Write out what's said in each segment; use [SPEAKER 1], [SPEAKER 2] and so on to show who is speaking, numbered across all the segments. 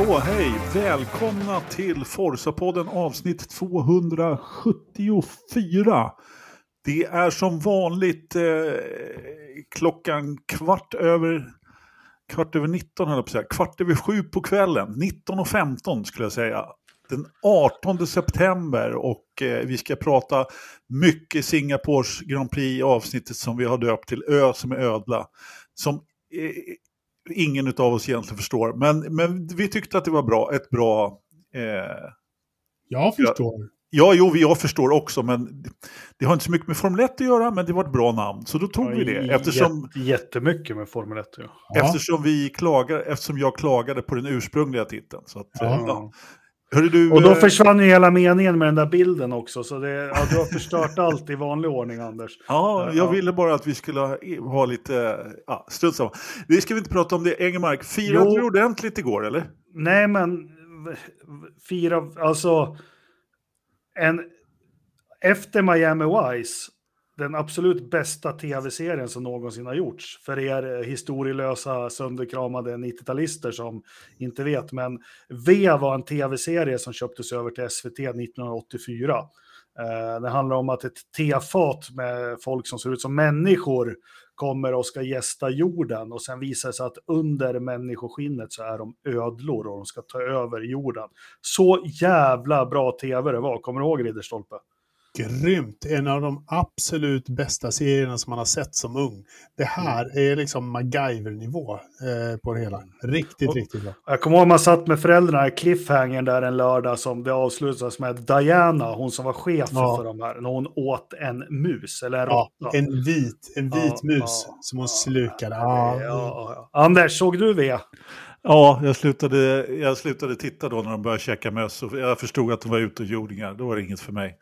[SPEAKER 1] hallå, hej! Välkomna till Forsa-podden avsnitt 274. Det är som vanligt eh, klockan kvart över, kvart över 19, höll jag på att säga. Kvart över sju på kvällen. 19.15 skulle jag säga. Den 18 september och eh, vi ska prata mycket Singapores Grand Prix avsnittet som vi har döpt till Ö som är ödla. Som eh, ingen av oss egentligen förstår. Men, men vi tyckte att det var bra, ett bra... Eh,
[SPEAKER 2] Jag förstår.
[SPEAKER 1] ja, jo, jag förstår också, men det har inte så mycket med Formel 1 att göra, men det var ett bra namn. Så då tog vi det, eftersom,
[SPEAKER 3] Jätte- Jättemycket med Formel 1. Ja.
[SPEAKER 2] Ja.
[SPEAKER 1] eftersom, vi klagar, eftersom jag klagade på den ursprungliga titeln. Så att,
[SPEAKER 2] Ja.
[SPEAKER 1] eh, ja. Du,
[SPEAKER 3] Och då
[SPEAKER 1] eh,
[SPEAKER 3] försvann ju hela meningen med den där bilden också. Så det, ja, du har förstört allt i vanlig ordning, Anders.
[SPEAKER 1] Ja, jag
[SPEAKER 3] Ja.
[SPEAKER 1] ville bara att vi skulle ha, ha lite... Ja, strunt samma. Vi ska inte prata om det. Engelmark, firade du ordentligt igår, eller?
[SPEAKER 3] Nej, men fyra, alltså... En, efter Miami Vice, den absolut bästa tv-serien som någonsin har gjorts. För er eh, historielösa, sönderkramade 90-talister som inte vet. Men V var en tv-serie som köptes över till SVT 1984. Eh, det handlar om att ett tefat med folk som ser ut som människor kommer och ska gästa jorden och sen visar det sig att under människoskinnet så är de ödlor och de ska ta över jorden. Så jävla bra tv det var, kommer du ihåg Ridderstolpe?
[SPEAKER 2] Grymt! En av de absolut bästa serierna som man har sett som ung. Det här är liksom MacGyver-nivå eh, på det hela. Riktigt,
[SPEAKER 3] Och-
[SPEAKER 2] riktigt bra.
[SPEAKER 3] Jag kommer ihåg man satt med föräldrarna i cliffhangern där en lördag som det avslutades med Diana, hon som var chef
[SPEAKER 2] Ja.
[SPEAKER 3] för de här, när hon åt en mus eller en
[SPEAKER 2] Ja,
[SPEAKER 3] råtta.
[SPEAKER 2] en vit, en vit
[SPEAKER 3] Ja,
[SPEAKER 2] mus
[SPEAKER 3] ja,
[SPEAKER 2] som hon
[SPEAKER 3] ja,
[SPEAKER 2] slukade.
[SPEAKER 3] Ja,
[SPEAKER 2] Ja,
[SPEAKER 3] ja, ja. Anders, såg du V?
[SPEAKER 1] Ja, jag slutade, jag slutade titta då när de började käka möss jag förstod att de var utomjordingar. Då var det inget för mig.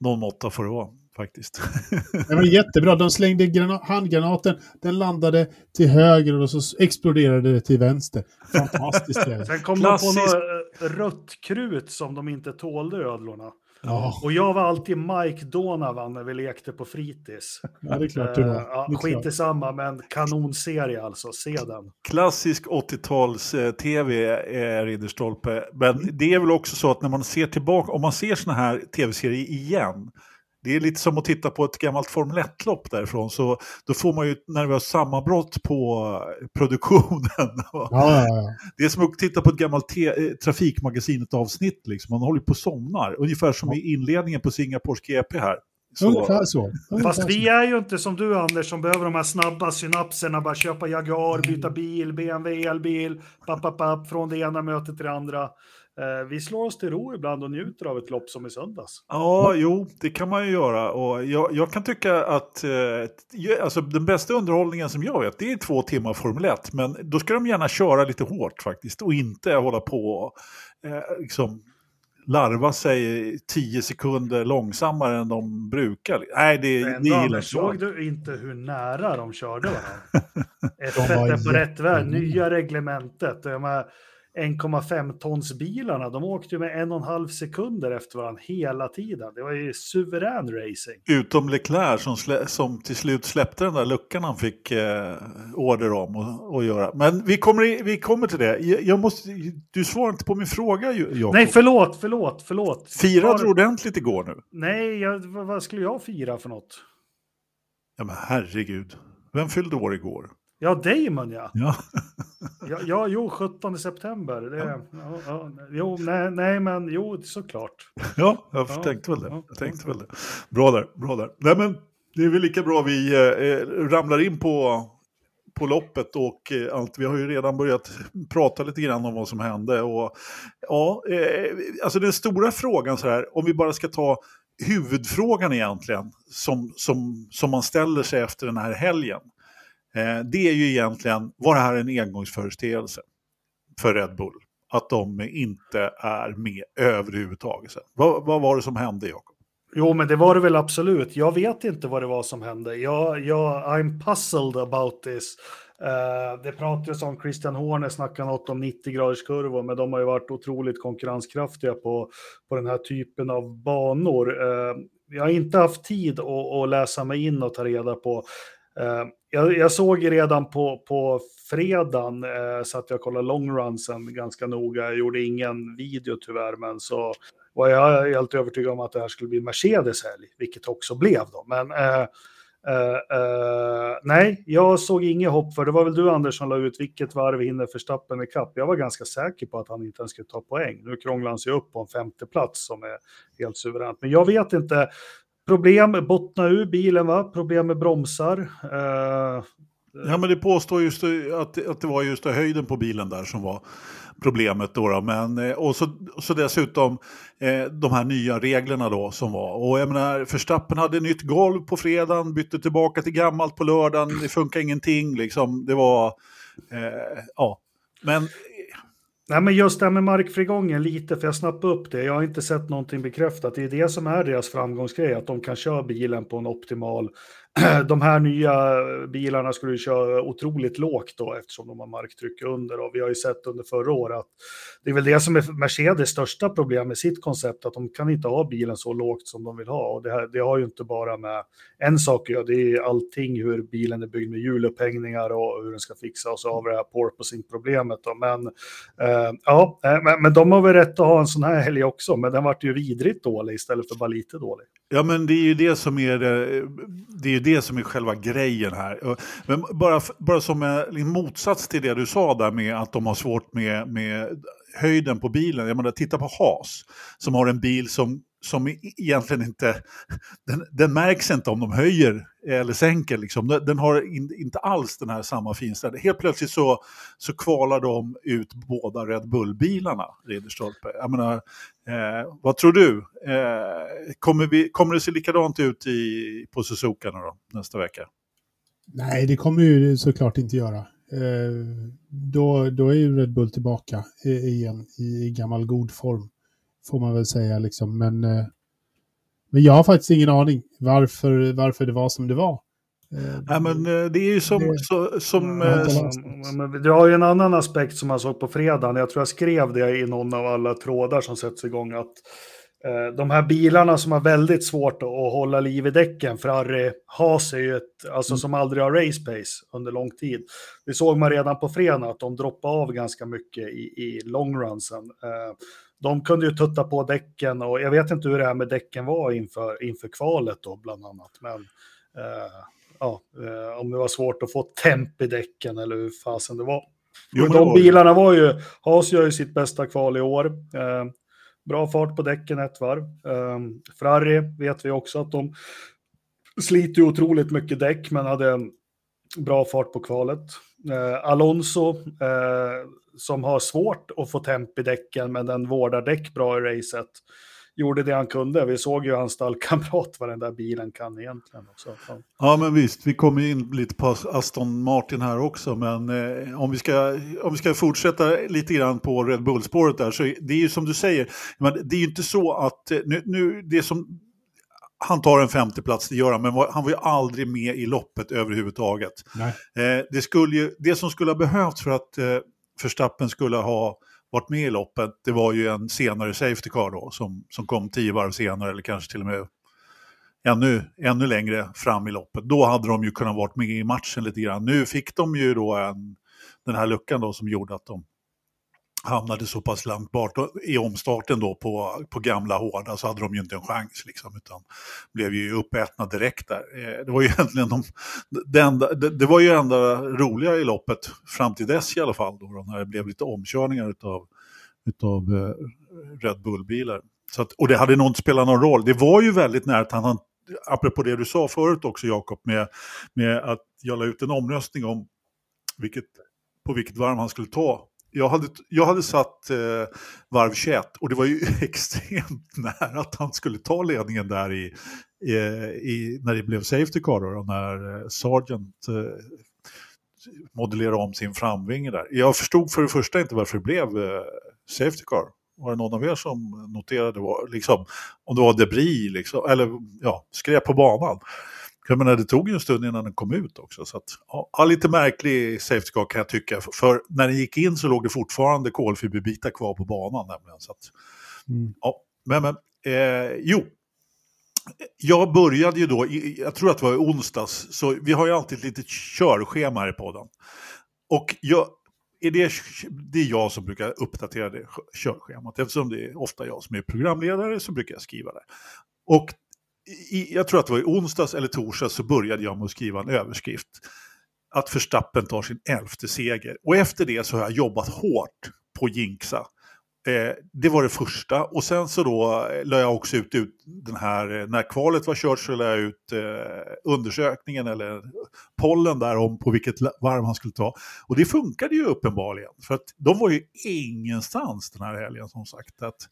[SPEAKER 1] Någon måtta får det vara, faktiskt.
[SPEAKER 2] Det var jättebra. De slängde grana- handgranaten, den landade till höger och så exploderade det till vänster. Fantastiskt. det.
[SPEAKER 3] Sen kom
[SPEAKER 1] Klassisk-
[SPEAKER 3] de på något eh, rött krut som de inte tålde, ödlorna.
[SPEAKER 2] Ja,
[SPEAKER 3] Och jag var alltid Mike Donovan när vi lekte på fritids.
[SPEAKER 2] ja, det är klart du
[SPEAKER 3] Eh,
[SPEAKER 2] var.
[SPEAKER 3] ja,
[SPEAKER 2] Det är
[SPEAKER 3] skit i samma, men kanonserie alltså. Se den.
[SPEAKER 1] Klassisk 80-tals-tv är Ridderstolpe. Men det är väl också så att när man ser tillbaka, om man ser såna här tv-serier igen, det är lite som att titta på ett gammalt Formel 1-lopp därifrån, så då får man ju ett nervöst sammanbrott på produktionen.
[SPEAKER 2] Ja, ja, ja.
[SPEAKER 1] Det är som att titta på ett gammalt te- eh, Trafikmagasinet-avsnitt, liksom. man håller på och somnar. Ungefär som i inledningen på Singapores GP här. Så,
[SPEAKER 2] Ungefär så. Ungefär
[SPEAKER 3] Fast
[SPEAKER 2] så.
[SPEAKER 3] vi är ju inte som du Anders som behöver de här snabba synapserna, bara köpa Jaguar, byta bil, BMW elbil, papp, papp, papp, från det ena mötet till det andra. Eh, vi slår oss till ro ibland och njuter av ett lopp som i söndags.
[SPEAKER 1] Ja, jo, det kan man ju göra. Och jag, jag kan tycka att eh, alltså, den bästa underhållningen som jag vet, det är två timmar Formel 1. Men då ska de gärna köra lite hårt faktiskt och inte hålla på och eh, liksom, larva sig tio sekunder långsammare än de brukar. Nej, det, det gillar inte jag.
[SPEAKER 3] såg du inte hur nära de körde varandra? F1
[SPEAKER 2] var
[SPEAKER 3] är på rätt väg, nya reglementet. De här 1,5 tons bilarna, de åkte ju med en och en halv sekunder efter varandra hela tiden. Det var ju suverän racing.
[SPEAKER 1] Utom Leclerc som, som till slut släppte den där luckan han fick eh, order om att- göra. Men vi kommer, i, vi kommer till det. Jag, måste, du svarar inte på min fråga, Jakob.
[SPEAKER 3] Nej, förlåt, förlåt, förlåt.
[SPEAKER 1] Firade
[SPEAKER 3] Har-
[SPEAKER 1] du ordentligt igår nu?
[SPEAKER 3] Nej, jag, vad vad skulle jag fira för något?
[SPEAKER 1] Ja men herregud. Vem fyllde år igår?
[SPEAKER 3] Ja, Damon ja.
[SPEAKER 1] Ja.
[SPEAKER 3] Ja, ja jo, 17 september. Det, ja. Ja, jo, nej, nej, men jo, såklart.
[SPEAKER 1] Ja, jag
[SPEAKER 3] Ja,
[SPEAKER 1] tänkte väl det.
[SPEAKER 3] ja.
[SPEAKER 1] Jag tänkte väl det. Bra där, bra där. Nej, men det är väl lika bra vi eh, ramlar in på, på loppet och eh, allt. Vi har ju redan börjat prata lite grann om vad som hände. Och, ja, eh, alltså den stora frågan så här, om vi bara ska ta huvudfrågan egentligen, som, som, som man ställer sig efter den här helgen. Eh, det är ju egentligen, var det här en engångsföreteelse för Red Bull? Att de inte är med överhuvudtaget. Vad, vad var det som hände, Jakob?
[SPEAKER 3] Jo, men det var det väl absolut. Jag vet inte vad det var som hände. Jag, jag, I'm puzzled about this. Uh, det pratades om Christian Horner snackade något om 90 graders kurvor, men de har ju varit otroligt konkurrenskraftiga på, på den här typen av banor. Uh, jag har inte haft tid att, att läsa mig in och ta reda på Eh, jag, jag, såg redan på, på fredagen, eh, så att jag kollade longrunsen ganska noga. Jag gjorde ingen video tyvärr, men så var jag helt övertygad om att det här skulle bli Mercedes helg, vilket också blev då. Men eh, eh, eh nej, jag såg inget hopp för det var väl du Anders som la ut vilket varv hinner Verstappen ikapp? kapp. Jag var ganska säker på att han inte ens skulle ta poäng. Nu krånglar han sig upp på en femte plats som är helt suveränt. Men jag vet inte. Problem, bottna ur bilen va? Problem med bromsar. Eh,
[SPEAKER 1] ja men det påstår just att, att det var just höjden på bilen där som var problemet. Då, då. Men, eh, och så, så dessutom eh, de här nya reglerna då som var. Och jag menar, Förstappen hade nytt golv på fredagen, bytte tillbaka till gammalt på lördagen, det funkar ingenting liksom. Det var, eh, ja. Men
[SPEAKER 3] Nej, men just det här med markfrigången lite, för jag snappade upp det. Jag har inte sett någonting bekräftat. Det är det som är deras framgångsgrej, att de kan köra bilen på en optimal de här nya bilarna skulle ju köra otroligt lågt då eftersom de har marktryck under och vi har ju sett under förra året att det är väl det som är Mercedes största problem med sitt koncept att de kan inte ha bilen så lågt som de vill ha och det, här, det har ju inte bara med en sak att göra, det är allting hur bilen är byggd med hjulupphängningar och hur den ska fixa och så har vi det här porpoising-problemet. Men eh, ja, eh, men, men de har väl rätt att ha en sån här helg också, men den vart ju vidrigt dålig istället för bara lite dålig.
[SPEAKER 1] Ja, men det är ju det som är det, det, är det som är själva grejen här. Men bara, bara som en motsats till det du sa där med att de har svårt med, med höjden på bilen. Jag menar, titta på Haas som har en bil som som e-, egentligen inte, den, den, märks inte om de höjer eller sänker. Liksom. Den har in, inte alls den här samma finställning. Helt plötsligt så, så kvalar de ut båda Red Bull-bilarna, Ridderstolpe. Jag menar, eh, vad tror du? Eh, kommer, vi, kommer det se likadant ut i, på Suzuka då, nästa vecka?
[SPEAKER 2] Nej, det kommer ju såklart inte göra. Eh, då, då är ju Red Bull tillbaka igen i, i gammal god form. Får man väl säga liksom. Men, eh, men jag har faktiskt ingen aning varför, varför det var som det var.
[SPEAKER 1] Eh, Nej, men eh, det är ju som... Det, så, som
[SPEAKER 3] ja, du har ju en annan aspekt som jag såg på fredagen. Jag tror jag skrev det i någon av alla trådar som sätts igång. Att de här bilarna som har väldigt svårt att hålla liv i däcken, Ferrari Haas är ju ett, alltså mm. som aldrig har race pace under lång tid. Det såg man redan på fredagen att de droppade av ganska mycket i, i longrunsen. Eh, de kunde ju tutta på däcken och jag vet inte hur det här med däcken var inför, inför kvalet då bland annat. Men eh, ja, eh, om det var svårt att få temp i däcken eller hur fasen det var. Jo, de var bilarna var ju, Haas gör ju sitt bästa kval i år. Eh, bra fart på däcken ett varv. Eh, Ferrari vet vi också att de sliter otroligt mycket däck men hade bra fart på kvalet. Eh, Alonso eh, som har svårt att få temp i däcken, men den vårdar däck bra i racet. Gjorde det han kunde. Vi såg ju hans stallkamrat vad den där bilen kan egentligen. Också.
[SPEAKER 1] Ja. men visst, vi kommer in lite på Aston Martin här också, men eh, om, vi ska, om vi ska fortsätta lite grann på Red Bull-spåret där, så det är ju som du säger, men det är ju inte så att, eh, nu, nu det som han tar en femteplats, det gör han, men han var ju aldrig med i loppet överhuvudtaget. Eh, det, skulle ju, det som skulle ha behövts för att eh, Verstappen skulle ha varit med i loppet, det var ju en senare Safety Car då, som, som kom tio varv senare, eller kanske till och med ännu, ännu längre fram i loppet. Då hade de ju kunnat vara med i matchen lite grann. Nu fick de ju då en, den här luckan då som gjorde att de hamnade så pass långt bort i omstarten då på, på gamla hårda så hade de ju inte en chans liksom, utan blev ju uppätna direkt där. Eh, det var ju egentligen de, det, enda, det, det, var ju enda roliga i loppet fram till dess i alla fall då, då när det blev lite omkörningar utav, utav eh, Red Bull-bilar. Och det hade nog inte spelat någon roll. Det var ju väldigt nära att han, apropå det du sa förut också Jakob, med, med att jag la ut en omröstning om vilket, på vilket varv han skulle ta jag hade, jag hade satt eh, varv 21 och det var ju extremt nära att han skulle ta ledningen där i, i, i när det blev Safety Car då, när eh, Sargent eh, modellerade om sin framvinge där. Jag förstod för det första inte varför det blev eh, Safety Car. Var det någon av er som noterade var, liksom, om det var debris liksom, eller ja, skräp på banan? Jag menar, det tog ju en stund innan den kom ut också. Så att, ja, lite märklig safety car kan jag tycka. För när den gick in så låg det fortfarande kolfiberbitar kvar på banan. Nämligen, så att, mm. ja, men, men eh, jo, jag började ju då, jag tror att det var i onsdags, så vi har ju alltid ett litet körschema här i podden. Och jag, är det, det är jag som brukar uppdatera det körschemat. Eftersom det är ofta jag som är programledare så brukar jag skriva det. Och i, jag tror att det var i onsdags eller torsdags så började jag med att skriva en överskrift. Att Verstappen tar sin elfte seger. Och efter det så har jag jobbat hårt på Jinxa. Eh, det var det första och sen så då eh, la jag också ut, ut den här, eh, när kvalet var kört så la jag ut eh, undersökningen eller pollen där om på vilket varv han skulle ta. Och det funkade ju uppenbarligen för att de var ju ingenstans den här helgen som sagt. Att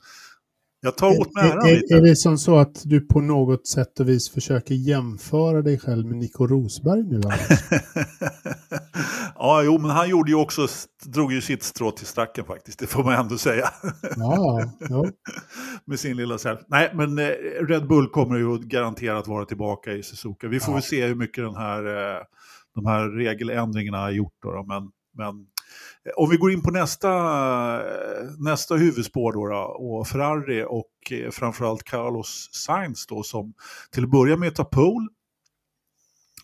[SPEAKER 1] jag tar åt mig äran
[SPEAKER 2] lite. Är det som så att du på något sätt och vis försöker jämföra dig själv med Nico Rosberg nu?
[SPEAKER 1] ja, jo, men han gjorde ju också, drog ju sitt strå till stacken faktiskt, det får man ändå säga.
[SPEAKER 2] ja, ja.
[SPEAKER 1] med sin lilla self. Nej, men eh, Red Bull kommer ju garanterat vara tillbaka i Suzuka. Vi får ja. väl se hur mycket den här, eh, de här regeländringarna har gjort. Då, då men, men om vi går in på nästa, nästa huvudspår då, då och Ferrari och eh, framförallt Carlos Sainz då som till att börja med tar pole.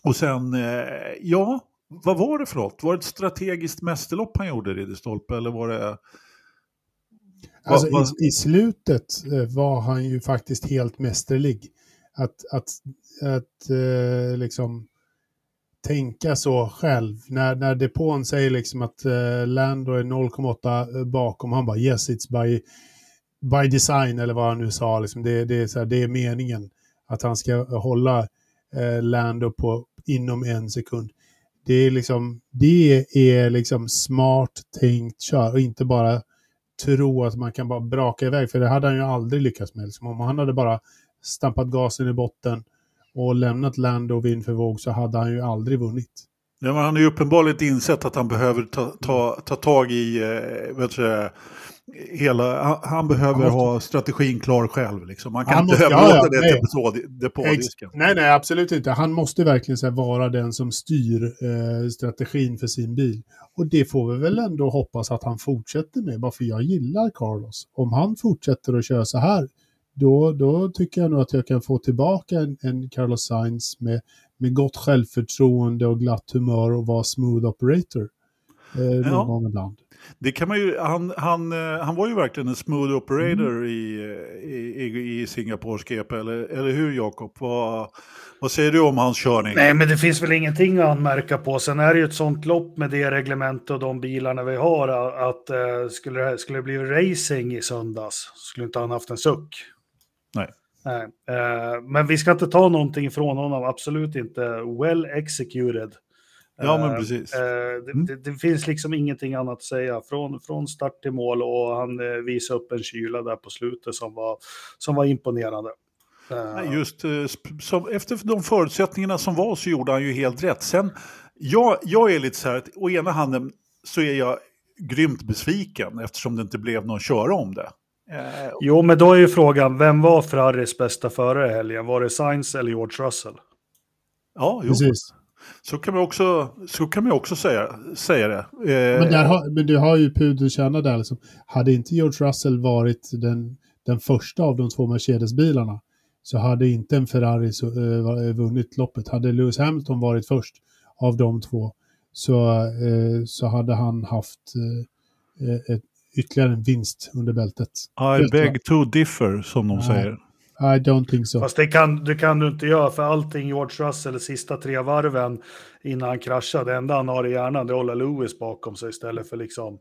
[SPEAKER 1] Och sen, eh, ja, vad var det för något? Var det ett strategiskt mästerlopp han gjorde, Ridderstolpe, eller var det...
[SPEAKER 2] Alltså i, i, slutet eh, var han ju faktiskt helt mästerlig. Att, att, att liksom tänka så själv. När, när depån säger liksom att eh, Lando är 0,8 eh, bakom, han bara yes it's by, by design eller vad han nu sa. Liksom. Det, det, är så här, det är meningen att han ska hålla eh, Lando på inom en sekund. Det är liksom, det är liksom smart tänkt kör och inte bara tro att man kan bara braka iväg. För det hade han ju aldrig lyckats med. Liksom. Om han hade bara stampat gasen i botten och lämnat Lando vind för våg så hade han ju aldrig vunnit.
[SPEAKER 1] Ja, men han har ju uppenbarligen insett att han behöver ta, ta, ta tag i eh, vet du, hela, han, han behöver måste... ha strategin klar själv. Liksom. Han kan han inte överlåta ja, ja, det till depådisken.
[SPEAKER 2] Nej, nej, absolut inte. Han måste verkligen här, vara den som styr eh, strategin för sin bil. Och det får vi väl ändå hoppas att han fortsätter med, bara för jag gillar Carlos. Om han fortsätter att köra så här då, då tycker jag nog att jag kan få tillbaka en, en Carlos Sainz med, med gott självförtroende och glatt humör och vara smooth operator. Eh, någon ja. gång ibland.
[SPEAKER 1] Det kan man ju, han, han, eh, han var ju verkligen en smooth operator mm. i, i, i Singapores GP, eller, eller hur Jakob? Vad, vad säger du om hans körning?
[SPEAKER 3] Nej, men det finns väl ingenting att anmärka på. Sen är det ju ett sånt lopp med det reglementet och de bilarna vi har att uh, skulle, det, skulle det bli racing i söndags skulle inte han haft en suck.
[SPEAKER 1] Nej.
[SPEAKER 3] Nej. Uh, men vi ska inte ta någonting från honom, absolut inte. Well executed.
[SPEAKER 1] Ja, men precis. Uh,
[SPEAKER 3] det, mm. det, det, finns liksom ingenting annat att säga. Från, från start till mål och han visade upp en kyla där på slutet som var, som var imponerande.
[SPEAKER 1] Nej, just som, efter de förutsättningarna som var så gjorde han ju helt rätt. Sen, jag, jag är lite så här att å ena handen så är jag grymt besviken eftersom det inte blev någon köra om det.
[SPEAKER 3] Eh, jo, men då är ju frågan, vem var Ferraris bästa förare i helgen? Var det Sainz eller George Russell?
[SPEAKER 1] Ja, jo. Precis. Så kan man också, så kan man också säga, säga det.
[SPEAKER 2] Eh, men, där har, men du har ju pudelkärna där. Liksom. Hade inte George Russell varit den, den första av de två Mercedes-bilarna så hade inte en Ferrari så, eh, vunnit loppet. Hade Lewis Hamilton varit först av de två så, eh, så hade han haft eh, ett ytterligare en vinst under bältet.
[SPEAKER 1] I beg to differ, som de säger.
[SPEAKER 2] I don't think so.
[SPEAKER 3] Fast det kan, det kan du inte göra, för allting George Russell, sista tre varven innan han kraschade, det enda han har i hjärnan det är att hålla Lewis bakom sig istället för liksom...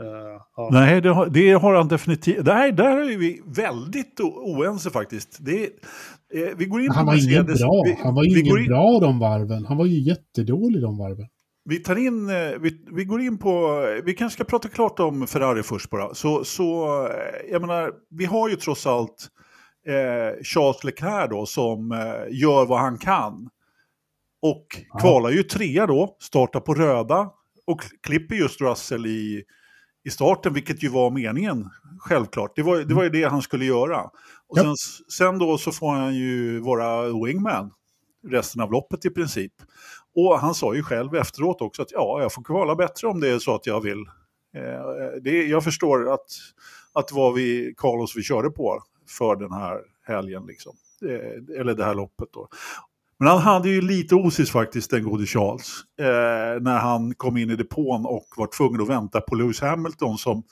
[SPEAKER 3] Uh,
[SPEAKER 1] ja. Nej, det har, det har, han definitivt. Där, där är vi väldigt oense faktiskt. Det, eh, vi går in
[SPEAKER 2] han var ingen bra. Vi, han var ju ingen in... bra de varven. Han var ju jättedålig de varven.
[SPEAKER 1] Vi, tar in, eh, vi, vi, går in på, vi kanske ska prata klart om Ferrari först bara. Så, så eh, jag menar, vi har ju trots allt eh, Charles Leclerc då som eh, gör vad han kan. Och ja. kvalar ju trea då, startar på röda och klipper just Russell i, i starten, vilket ju var meningen, självklart. Det var, det var ju det han skulle göra. Och ja. sen, sen då så får han ju vara wingman resten av loppet i princip. Och han sa ju själv efteråt också att ja, jag får kvala bättre om det är så att jag vill. Eh, det, jag förstår att, att det var vi, Carlos vi körde på för den här helgen. Liksom. Eh, eller det här loppet då. Men han hade ju lite osis faktiskt, den gode Charles. Eh, när han kom in i depån och var tvungen att vänta på Lewis Hamilton som...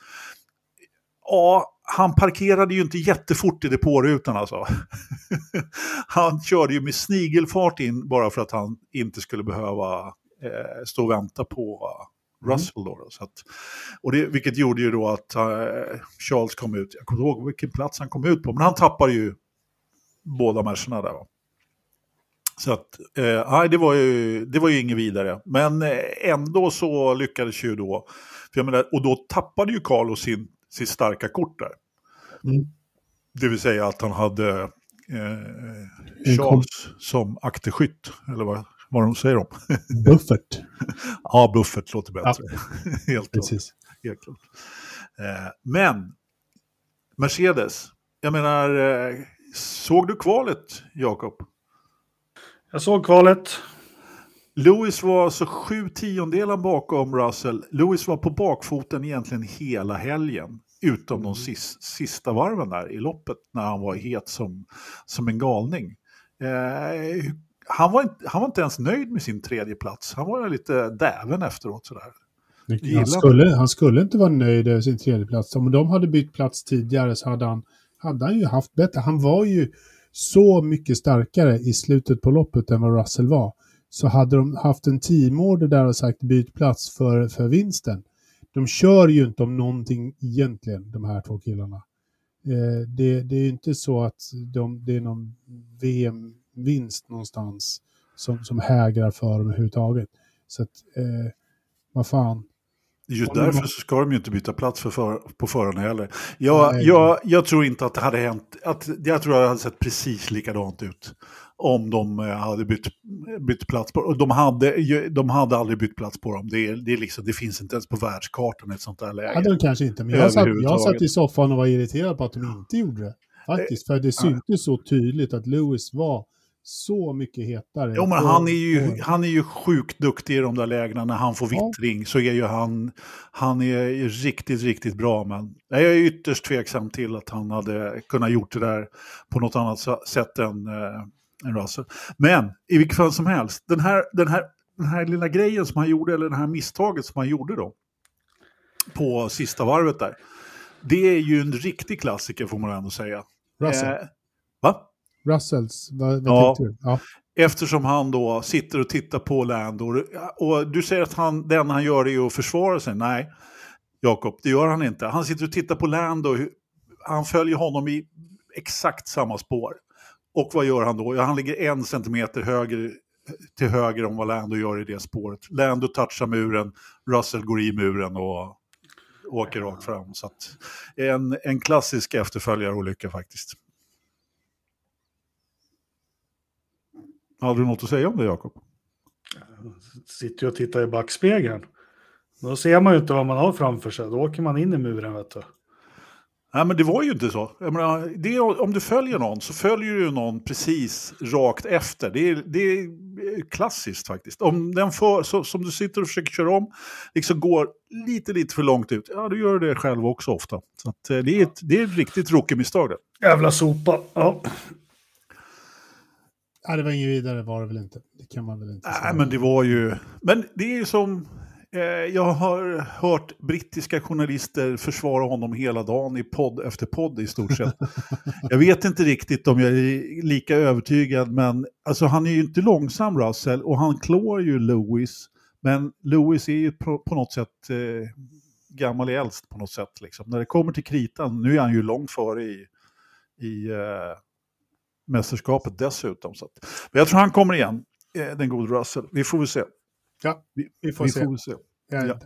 [SPEAKER 1] Ja, han parkerade ju inte jättefort i depårutan alltså. han körde ju med snigelfart in bara för att han inte skulle behöva eh, stå och vänta på Russell. Då, så att, och det, vilket gjorde ju då att uh, Charles kom ut, jag kommer inte ihåg vilken plats han kom ut på, men han tappade ju båda matcherna där. Va? Så att, eh, det, var ju, det var ju inget vidare. Men eh, ändå så lyckades ju då, för jag menar, och då tappade ju Carlos sin, sitt starka kort där. Mm. Det vill säga att han hade eh, Charles som akterskytt, eller vad, vad de säger om.
[SPEAKER 2] Buffert.
[SPEAKER 1] ja, buffert låter bättre. Ja. Helt Precis. Helt klart. Eh, men, Mercedes, jag menar, eh, såg du kvalet, Jakob?
[SPEAKER 3] Jag såg kvalet.
[SPEAKER 1] Lewis var alltså sju tiondelar bakom Russell. Lewis var på bakfoten egentligen hela helgen. Utom de sista, sista varven där i loppet när han var het som, som en galning. Eh, han, var inte, han var inte ens nöjd med sin tredje plats. Han var lite däven efteråt sådär.
[SPEAKER 2] Han skulle, han skulle inte vara nöjd över sin tredje plats. Om de hade bytt plats tidigare så hade han, hade han ju haft bättre. Han var ju så mycket starkare i slutet på loppet än vad Russell var. Så hade de haft en teamorder där och sagt byt plats för, för vinsten. De kör ju inte om någonting egentligen, de här två killarna. Eh, det, det är inte så att de, det är någon VM-vinst någonstans som, som hägrar för dem överhuvudtaget. Så att, eh, vad fan.
[SPEAKER 1] Just därför så ska de ju inte byta plats för, för på förarna heller. Jag, jag, jag, tror inte att det hade hänt, att, jag tror att det hade sett precis likadant ut om de eh, hade bytt, bytt plats på de hade, de hade aldrig bytt plats på dem. Det, det, liksom, det finns inte ens på världskartan ett sånt där läge.
[SPEAKER 2] Hade de kanske inte, men jag satt, jag satt i soffan och var irriterad på att de inte gjorde det. Faktiskt, för det syntes så tydligt att Lewis var så mycket hetare.
[SPEAKER 1] Jo, men han är, ju, han är ju sjukt duktig i de där lägena när han får vittring. Ja. Så är ju han, han är riktigt, riktigt bra. Men jag är ytterst tveksam till att han hade kunnat gjort det där på något annat sätt än, än Russell. Men i vilket fall som helst, den här, den, här, den här lilla grejen som han gjorde, eller det här misstaget som han gjorde då, på sista varvet där. Det är ju en riktig klassiker får man ändå säga.
[SPEAKER 2] Russell. Eh,
[SPEAKER 1] va?
[SPEAKER 2] Russells, vad, vad ja, du? Ja.
[SPEAKER 1] Eftersom han då sitter och tittar på Lando. Och du säger att han, enda han gör är att försvara sig. Nej, Jakob, det gör han inte. Han sitter och tittar på Lando. Han följer honom i exakt samma spår. Och vad gör han då? Ja, han ligger en centimeter höger, till höger om vad Lando gör i det spåret. Lando touchar muren, Russell går i muren och åker rakt fram. Så en, en klassisk efterföljarolycka faktiskt. Hade du något att säga om det, Jakob?
[SPEAKER 3] Sitter och tittar i backspegeln. Då ser man ju inte vad man har framför sig. Då åker man in i muren, vet du.
[SPEAKER 1] Nej, men det var ju inte så. Menar, det, om du följer någon så följer du någon precis rakt efter. Det är, det är klassiskt faktiskt. Om den för, så, som du sitter och försöker köra om liksom går lite, lite för långt ut, ja, då gör du det själv också ofta. Så att, eh, det, är ett, det är ett riktigt rookie-misstag.
[SPEAKER 3] Jävla sopa. Ja.
[SPEAKER 2] Ja, det var inget vidare var det väl inte. Det kan man väl inte
[SPEAKER 1] säga. Nej, men det var ju... Men det är ju som... Eh, jag har hört brittiska journalister försvara honom hela dagen i podd efter podd i stort sett. jag vet inte riktigt om jag är lika övertygad, men alltså, han är ju inte långsam Russell och han klår ju Lewis. Men Lewis är ju på, på något sätt eh, gammal i äldst på något sätt. Liksom. När det kommer till kritan, nu är han ju långt före i, i eh, mästerskapet dessutom. Så att, men jag tror han kommer igen, eh, den gode Russell. Vi får väl se.
[SPEAKER 2] Ja, vi, vi får vi se. Får se.
[SPEAKER 1] Ja.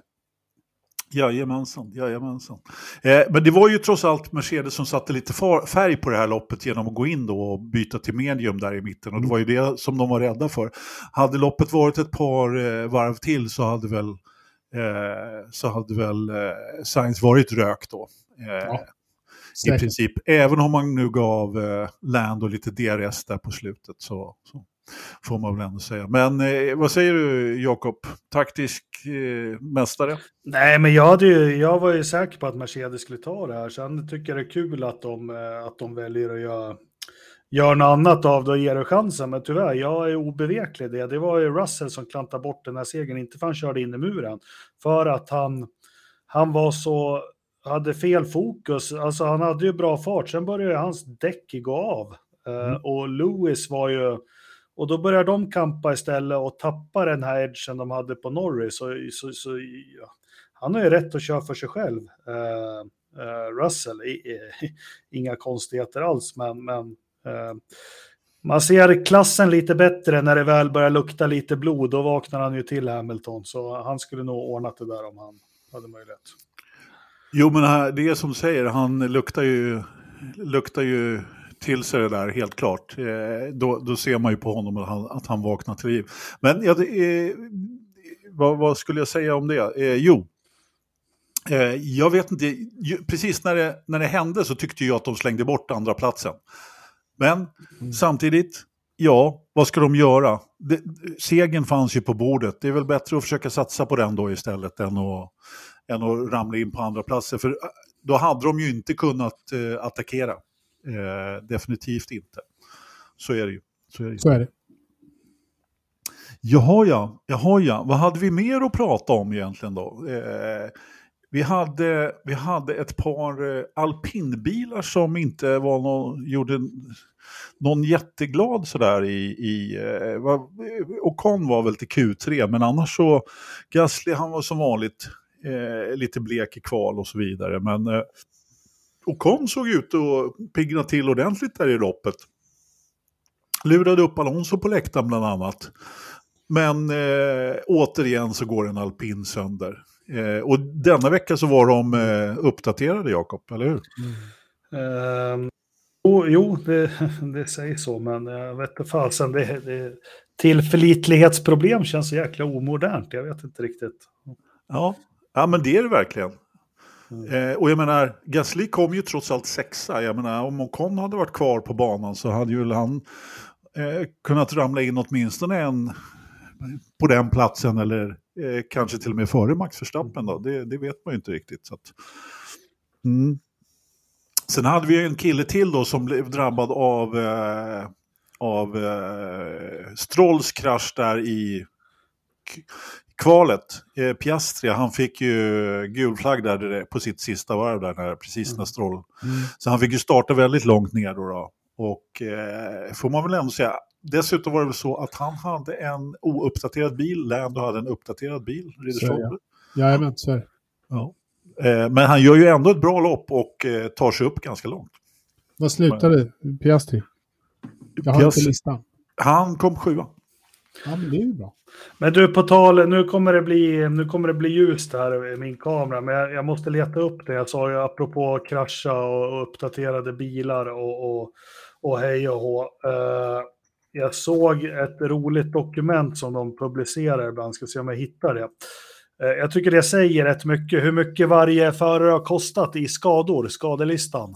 [SPEAKER 1] Jajamensan, jajamensan. Eh, men det var ju trots allt Mercedes som satte lite färg på det här loppet genom att gå in då och byta till medium där i mitten. Och det var ju det som de var rädda för. Hade loppet varit ett par eh, varv till så hade väl, eh, så hade väl eh, Sainz varit rök då. Eh, ja. I princip, även om man nu gav eh, Lando lite DRS där på slutet så, så får man väl ändå säga. Men eh, vad säger du Jakob? Taktisk eh, mästare?
[SPEAKER 3] Nej, men jag, ju, jag var ju säker på att Mercedes skulle ta det här. Sen tycker jag det är kul att de, eh, att de väljer att göra gör något annat av då ger du chansen. Men tyvärr, jag är obeveklig det. Det var ju Russell som klantade bort den här segern, inte för han körde in i muren. För att han, han var så, hade fel fokus. Alltså han hade ju bra fart, sen började hans däck gå av. Eh, mm. och Lewis var ju, och då börjar de kampa istället och tappa den här edgen de hade på Norris. Så, så, så ja. Han har ju rätt att köra för sig själv. Uh, uh, Russell, I, I, inga konstigheter alls, men, men Eh, man ser klassen lite bättre när det väl börjar lukta lite blod. Då vaknar han ju till Hamilton. Så han skulle nog ordnat det där om han hade möjlighet.
[SPEAKER 1] Jo, men det är som säger, han luktar ju, luktar ju till sig det där helt klart. Eh, då, då ser man ju på honom att han, att han vaknar till liv. Men ja, det, eh, vad, vad, skulle jag säga om det? Eh, jo, eh, jag vet inte, precis när det, när det hände så tyckte jag att de slängde bort andra platsen. Men mm. samtidigt, ja, vad ska de göra? Det, segen fanns ju på bordet. Det är väl bättre att försöka satsa på den då istället än att, än att ramla in på andra platser. För äh, då hade de ju inte kunnat eh, attackera. Eh, definitivt inte. Så är det ju.
[SPEAKER 2] Så är det. Så är det.
[SPEAKER 1] Jaha ja, jaha ja, vad hade vi mer att prata om egentligen då? Eh, vi hade, vi hade ett par eh, alpinbilar som inte var någon, gjorde någon jätteglad sådär i... i eh, var, Ocon var väl till Q3, men annars så... Gasly han var som vanligt eh, lite blek i kval och så vidare. Men eh, Ocon såg ut att pigna till ordentligt där i loppet. Lurade upp Alonso på läktaren bland annat. Men eh, återigen så går en alpin sönder. Eh, och denna vecka så var de eh, uppdaterade, Jakob, eller hur?
[SPEAKER 3] Mm. Um, jo, jo det, det sägs så, men jag vet inte fasen. Det, det, tillförlitlighetsproblem känns så jäkla omodernt. Jag vet inte riktigt.
[SPEAKER 1] Ja, ja men det är det verkligen. Mm. Eh, och jag menar, Gasly kom ju trots allt sexa. Jag menar, om Ocon hade varit kvar på banan så hade ju han eh, kunnat ramla in åtminstone en på den platsen eller eh, kanske till och med före Max Verstappen. Då. Det, det vet man ju inte riktigt. Så att, mm. Sen hade vi en kille till då som blev drabbad av, eh, av eh, Strolls krasch där i kvalet. Eh, Piastri, han fick ju gul flagg där på sitt sista varv där, när, precis när mm. Stroll. Mm. Så han fick ju starta väldigt långt ner då. då. Och eh, får man väl ändå säga, Dessutom var det väl så att han hade en ouppdaterad bil, Lando hade en uppdaterad bil,
[SPEAKER 2] Ridderstolpe. Jajamän, så är det.
[SPEAKER 1] Ja. Eh, men han gör ju ändå ett bra lopp och eh, tar sig upp ganska långt.
[SPEAKER 2] Vad slutade Piastri? Jag har Piastri. inte listan.
[SPEAKER 1] Han kom sjua.
[SPEAKER 2] Ja, men det är ju bra.
[SPEAKER 3] Men du, på tal, nu kommer det bli, nu kommer det bli ljust här i min kamera, men jag, jag måste leta upp det. Jag sa ju apropå krascha och, och uppdaterade bilar och, och, och hej och hå. Uh, jag såg ett roligt dokument som de publicerar ibland, ska se om jag hittar det. Eh, jag tycker det säger rätt mycket hur mycket varje förare har kostat i skador, skadelistan.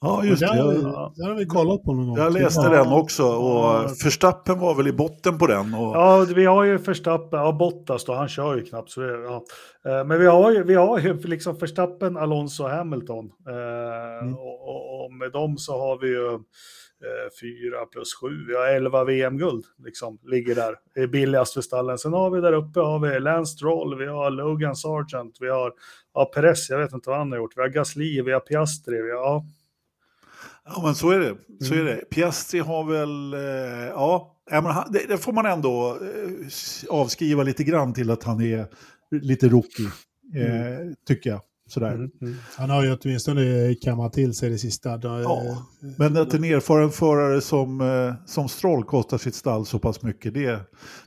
[SPEAKER 1] Ja, just det. Det
[SPEAKER 2] har, det har vi kollat på någon gång.
[SPEAKER 1] Jag läste ja. den också och Förstappen var väl i botten på den. Och...
[SPEAKER 3] Ja, vi har ju Förstappen, ja Bottas då, han kör ju knappt. Så det, ja. Eh, men vi har ju, vi har ju liksom Förstappen, Alonso och Hamilton. Eh, mm. Och, och, och, med dem så har vi ju Eh, fyra plus sju, vi har elva VM-guld, liksom, ligger där, är billigast för stallen. Sen har vi där uppe, har vi Lance Stroll, vi har Logan Sargent, vi har ja, Perez, jag vet inte vad han har gjort, vi har Gasly, vi har Piastri, vi har, ja.
[SPEAKER 1] Ja, men så är det. Så är det. Mm. Piastri har väl, eh, ja, det, det, får man ändå eh, avskriva lite grann till att han är lite rookie, eh, mm. tycker jag. Sådär. Mm,
[SPEAKER 2] mm. Han har ju åtminstone kammat till sig det sista.
[SPEAKER 1] Ja, men att en erfaren förare som, som Stroll kostar sitt stall så pass mycket, det,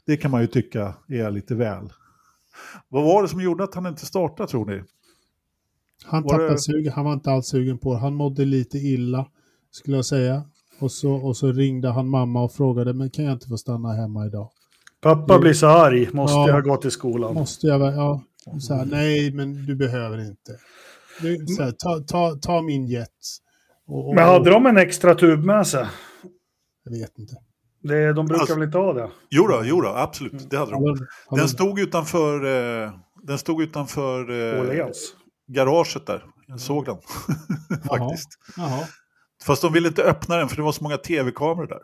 [SPEAKER 1] det kan man ju tycka är lite väl. Vad var det som gjorde att han inte startade tror ni?
[SPEAKER 2] Han tappade det... sugen, han var inte alls sugen på det. Han mådde lite illa, skulle jag säga. Och så, och så ringde han mamma och frågade, men kan jag inte få stanna hemma idag?
[SPEAKER 3] Pappa blir så arg, måste ja, jag gå till skolan?
[SPEAKER 2] Måste jag, ja. Så här, nej, men du behöver inte. Du, så här, ta, ta, ta min jet.
[SPEAKER 3] Och, och, men hade de en extra tub med sig?
[SPEAKER 2] Jag vet inte.
[SPEAKER 3] Det, de brukar alltså, väl inte ha det?
[SPEAKER 1] Jo då, jo då, absolut. Det hade de. Den stod utanför, eh, den stod utanför eh, garaget där. Jag såg den faktiskt. Jaha. Jaha. Fast de ville inte öppna den för det var så många tv-kameror där.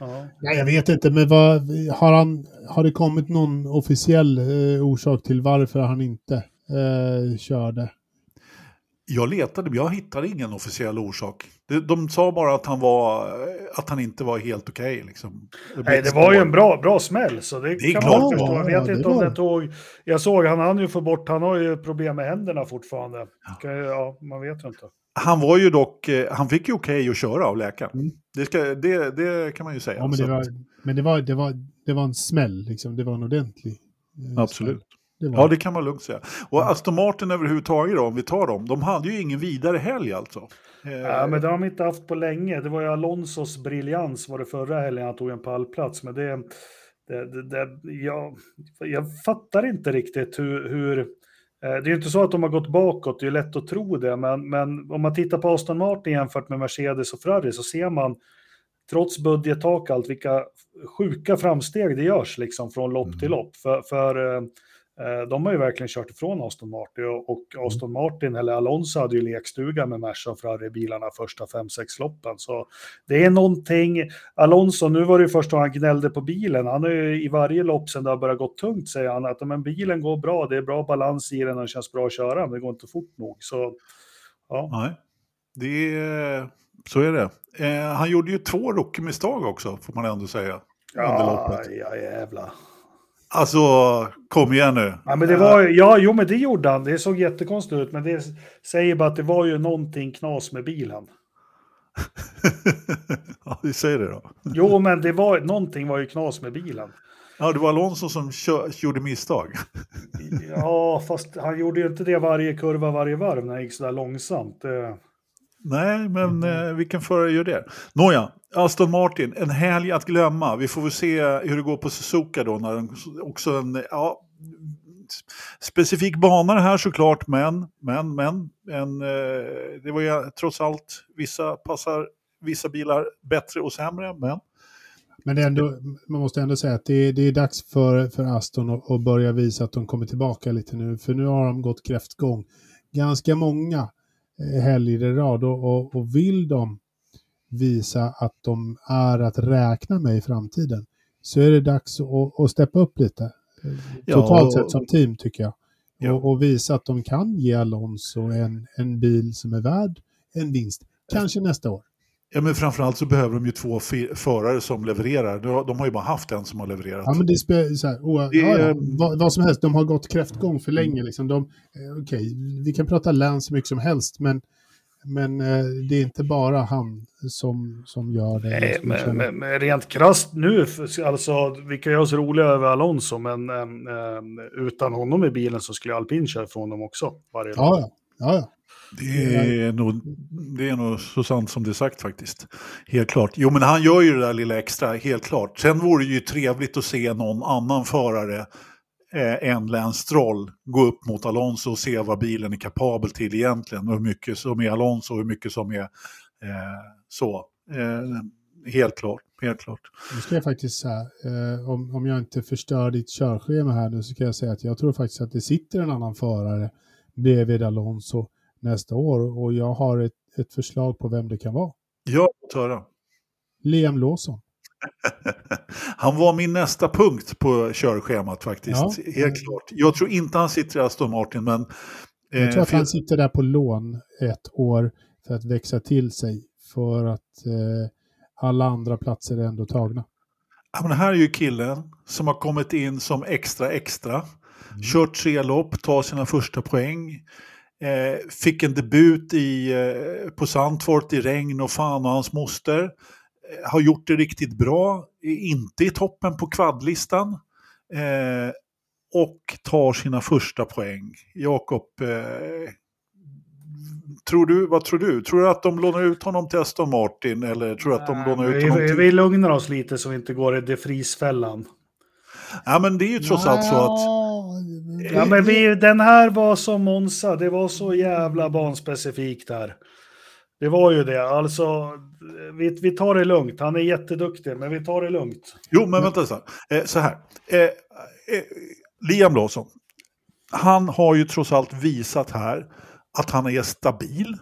[SPEAKER 3] Ja.
[SPEAKER 2] Nej, jag vet inte, men vad, har, han, har det kommit någon officiell eh, orsak till varför han inte eh, körde?
[SPEAKER 1] Jag letade, men jag hittade ingen officiell orsak. De, de sa bara att han, var, att han inte var helt okej. liksom.
[SPEAKER 3] Nej, det var ju en bra, bra smäll, så det,
[SPEAKER 1] Det är
[SPEAKER 3] kan
[SPEAKER 1] klart
[SPEAKER 3] man
[SPEAKER 1] det
[SPEAKER 3] förstå. Jag vet
[SPEAKER 2] Ja, det
[SPEAKER 3] inte om det tog... Jag såg, han hann ju få bort, han har ju problem med händerna fortfarande. Ja, man vet ju inte.
[SPEAKER 1] Han var ju dock, eh, han fick ju okej att köra av läkaren.
[SPEAKER 2] Mm.
[SPEAKER 1] Det, ska, det, det kan man ju säga.
[SPEAKER 2] Ja, men det var, men det var, det var, det var en smäll, liksom. Det var en ordentlig eh,
[SPEAKER 1] Absolut.
[SPEAKER 2] smäll. Det var,
[SPEAKER 1] Ja, det kan man lugnt säga. Och Aston Martin överhuvudtaget då, om vi tar dem, de hade ju ingen vidare helg alltså. Eh,
[SPEAKER 3] Ja, men det har de inte haft på länge. Det var ju Alonsos briljans var det förra helgen, han tog en pallplats. Men det, det, det, det jag, jag fattar inte riktigt hur... hur det är ju inte så att de har gått bakåt, det är lätt att tro det. Men, men om man tittar på Aston Martin jämfört med Mercedes och Ferrari så ser man, trots budgettak allt, vilka sjuka framsteg det görs liksom från lopp
[SPEAKER 1] Mm.
[SPEAKER 3] till lopp. För, för eh, Eh, De har ju verkligen kört ifrån Aston Martin och- och Aston Martin, eller Alonso, hade ju lekstuga med Merca och Ferrari-bilarna första fem sex loppen. Så det är någonting. Alonso, nu var det ju först då han gnällde på bilen. Han har ju i varje lopp sedan det har börjat gå tungt säger han att men bilen går bra, det är bra balans i den och det känns bra att köra, men det går inte fort nog. Så ja,
[SPEAKER 1] Nej, det är, så är det. Eh, han gjorde ju två rookie-misstag också, får man ändå säga. Under
[SPEAKER 3] ja,
[SPEAKER 1] loppet.
[SPEAKER 3] ja jävlar.
[SPEAKER 1] Alltså, kom igen nu.
[SPEAKER 3] Ja, men det var, ja, jo, men det gjorde han. Det såg jättekonstigt ut, men det säger bara att det var ju någonting knas med bilen.
[SPEAKER 1] ja, vi säger det då.
[SPEAKER 3] Jo, men det var, någonting var ju knas med bilen.
[SPEAKER 1] Ja, det var Alonso som kö- gjorde misstag.
[SPEAKER 3] Ja, fast han gjorde ju inte det varje kurva, varje varv när han gick sådär långsamt.
[SPEAKER 1] Nej, men eh, vilken förare gör det? Nåja, Aston Martin, en helg att glömma. Vi får väl se hur det går på Suzuka då. När den, också en ja, specifik bana det här såklart, men, men, men. En, eh, det var ju trots allt, vissa passar vissa bilar bättre och sämre, men
[SPEAKER 2] Men ändå, man måste ändå säga att det är, det är dags för, för Aston att, att börja visa att de kommer tillbaka lite nu. För nu har de gått kräftgång ganska många helger i rad. Och, och, vill de visa att de är att räkna med i framtiden så är det dags att, att steppa upp lite. eh,
[SPEAKER 1] Ja,
[SPEAKER 2] Totalt sett som team tycker jag.
[SPEAKER 1] Ja.
[SPEAKER 2] Och, och visa att de kan ge Alonso en, en bil som är värd en vinst. Kanske nästa år.
[SPEAKER 1] Ja, men framförallt så behöver de ju två förare som levererar. De, har ju bara haft en som har levererat.
[SPEAKER 2] Ja, men det spelar så här, oa-
[SPEAKER 1] Det-
[SPEAKER 2] ja, ja, vad, vad som helst, de har gått kräftgång för länge. Liksom. De, eh, Okej, vi kan prata Lance så mycket som helst, men, men eh, det är inte bara han som, som gör det.
[SPEAKER 3] Nej,
[SPEAKER 2] Som
[SPEAKER 3] men, men, men rent krasst nu, alltså vi kan göra oss roliga över Alonso, men äm, äm, utan honom i bilen så skulle alpin köra ifrån dem också. Varje
[SPEAKER 2] ja, ja, ja.
[SPEAKER 1] Det är, nog, det är nog så sant som det är sagt faktiskt. Helt klart. Jo, men han gör ju det där lilla extra, helt klart. Sen vore det ju trevligt att se någon annan förare eh, än Lance Stroll gå upp mot Alonso och se vad bilen är kapabel till egentligen. Och hur mycket som är Alonso och hur mycket som är eh, så. Eh, helt klart, helt klart.
[SPEAKER 2] Nu ska jag faktiskt säga, eh, om, om jag inte förstör ditt körschema här nu så kan jag säga att jag tror faktiskt att det sitter en annan förare bredvid Alonso nästa år och jag har ett, ett förslag på vem det kan vara.
[SPEAKER 1] Ja, höra.
[SPEAKER 2] Liam Lawson.
[SPEAKER 1] Han var min nästa punkt på körschemat faktiskt.
[SPEAKER 2] Ja.
[SPEAKER 1] Helt klart. Jag tror inte han sitter i Aston Martin, men...
[SPEAKER 2] Jag
[SPEAKER 1] eh,
[SPEAKER 2] tror att
[SPEAKER 1] för-
[SPEAKER 2] han sitter där på lån ett år för att växa till sig. För att eh, alla andra platser är ändå tagna.
[SPEAKER 1] Ja, men här är ju killen som har kommit in som extra extra. Kört tre lopp, tar sina första poäng. Eh, fick en debut i, eh, på Sandfort i regn och fan och hans moster. Eh, har gjort det riktigt bra. Inte i toppen på kvadlistan. Eh, och tar sina första poäng. Jakob, eh, tror du, vad tror du? Tror du att de lånar ut honom till Aston Martin eller tror du att de lånar ut
[SPEAKER 3] vi,
[SPEAKER 1] honom
[SPEAKER 3] vi,
[SPEAKER 1] till...
[SPEAKER 3] vi lugnar oss lite så vi inte går i de Vries-fällan.
[SPEAKER 1] Ja, men det är ju trots allt så att...
[SPEAKER 3] Ja, men vi, den här var som Monza, det var så jävla banspecifikt där. Det var ju det, alltså vi, vi tar det lugnt. Han är jätteduktig, men vi tar det lugnt.
[SPEAKER 1] Jo, men vänta så här. Eh, så här. Eh, eh, Liam Lawson, han har ju trots allt visat här att han är stabil.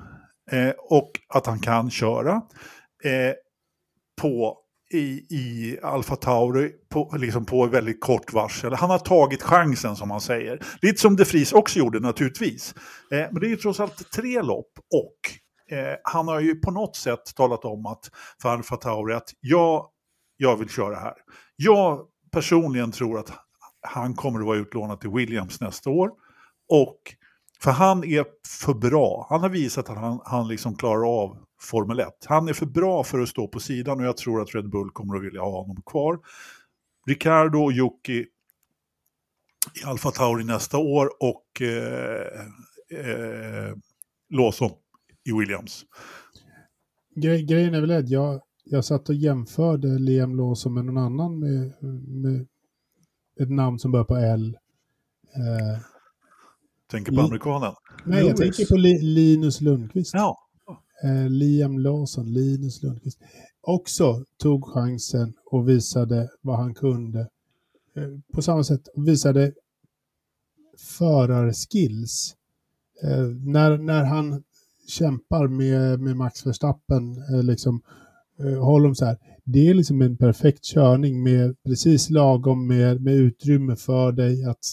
[SPEAKER 1] eh, och att han kan köra eh, på i, i Alfa Tauri på, liksom på väldigt kort varsel. Han har tagit chansen som man säger. Lite som De Vries också gjorde naturligtvis. Eh, men det är ju trots allt tre lopp och eh, han har ju på något sätt talat om att för Alfa Tauri att jag, jag vill köra här. Jag personligen tror att han kommer att vara utlånad till Williams nästa år. Och för han är för bra. Han har visat att han, han liksom klarar av Formel 1. Han är för bra för att stå på sidan och jag tror att Red Bull kommer att vilja ha honom kvar. Ricardo och Yuki i Alfa Tauri nästa år och eh, eh, Lawson i Williams.
[SPEAKER 2] Gre grejen är väl att jag, jag satt och jämförde Liam Lawson med någon annan med, med ett namn som börjar på L. Eh,
[SPEAKER 1] tänker på amerikanen?
[SPEAKER 2] Nej, jag tänker på Li Linus Lundqvist.
[SPEAKER 1] Ja.
[SPEAKER 2] Eh, Liam Lawson, Linus Lundqvist. Också tog chansen och visade vad han kunde. Eh, på samma sätt visade förarskills. Eh, när, när han kämpar med, med Max Verstappen, eh, liksom, eh, Holm så här. Det är liksom en perfekt körning med precis lagom med, med utrymme för dig att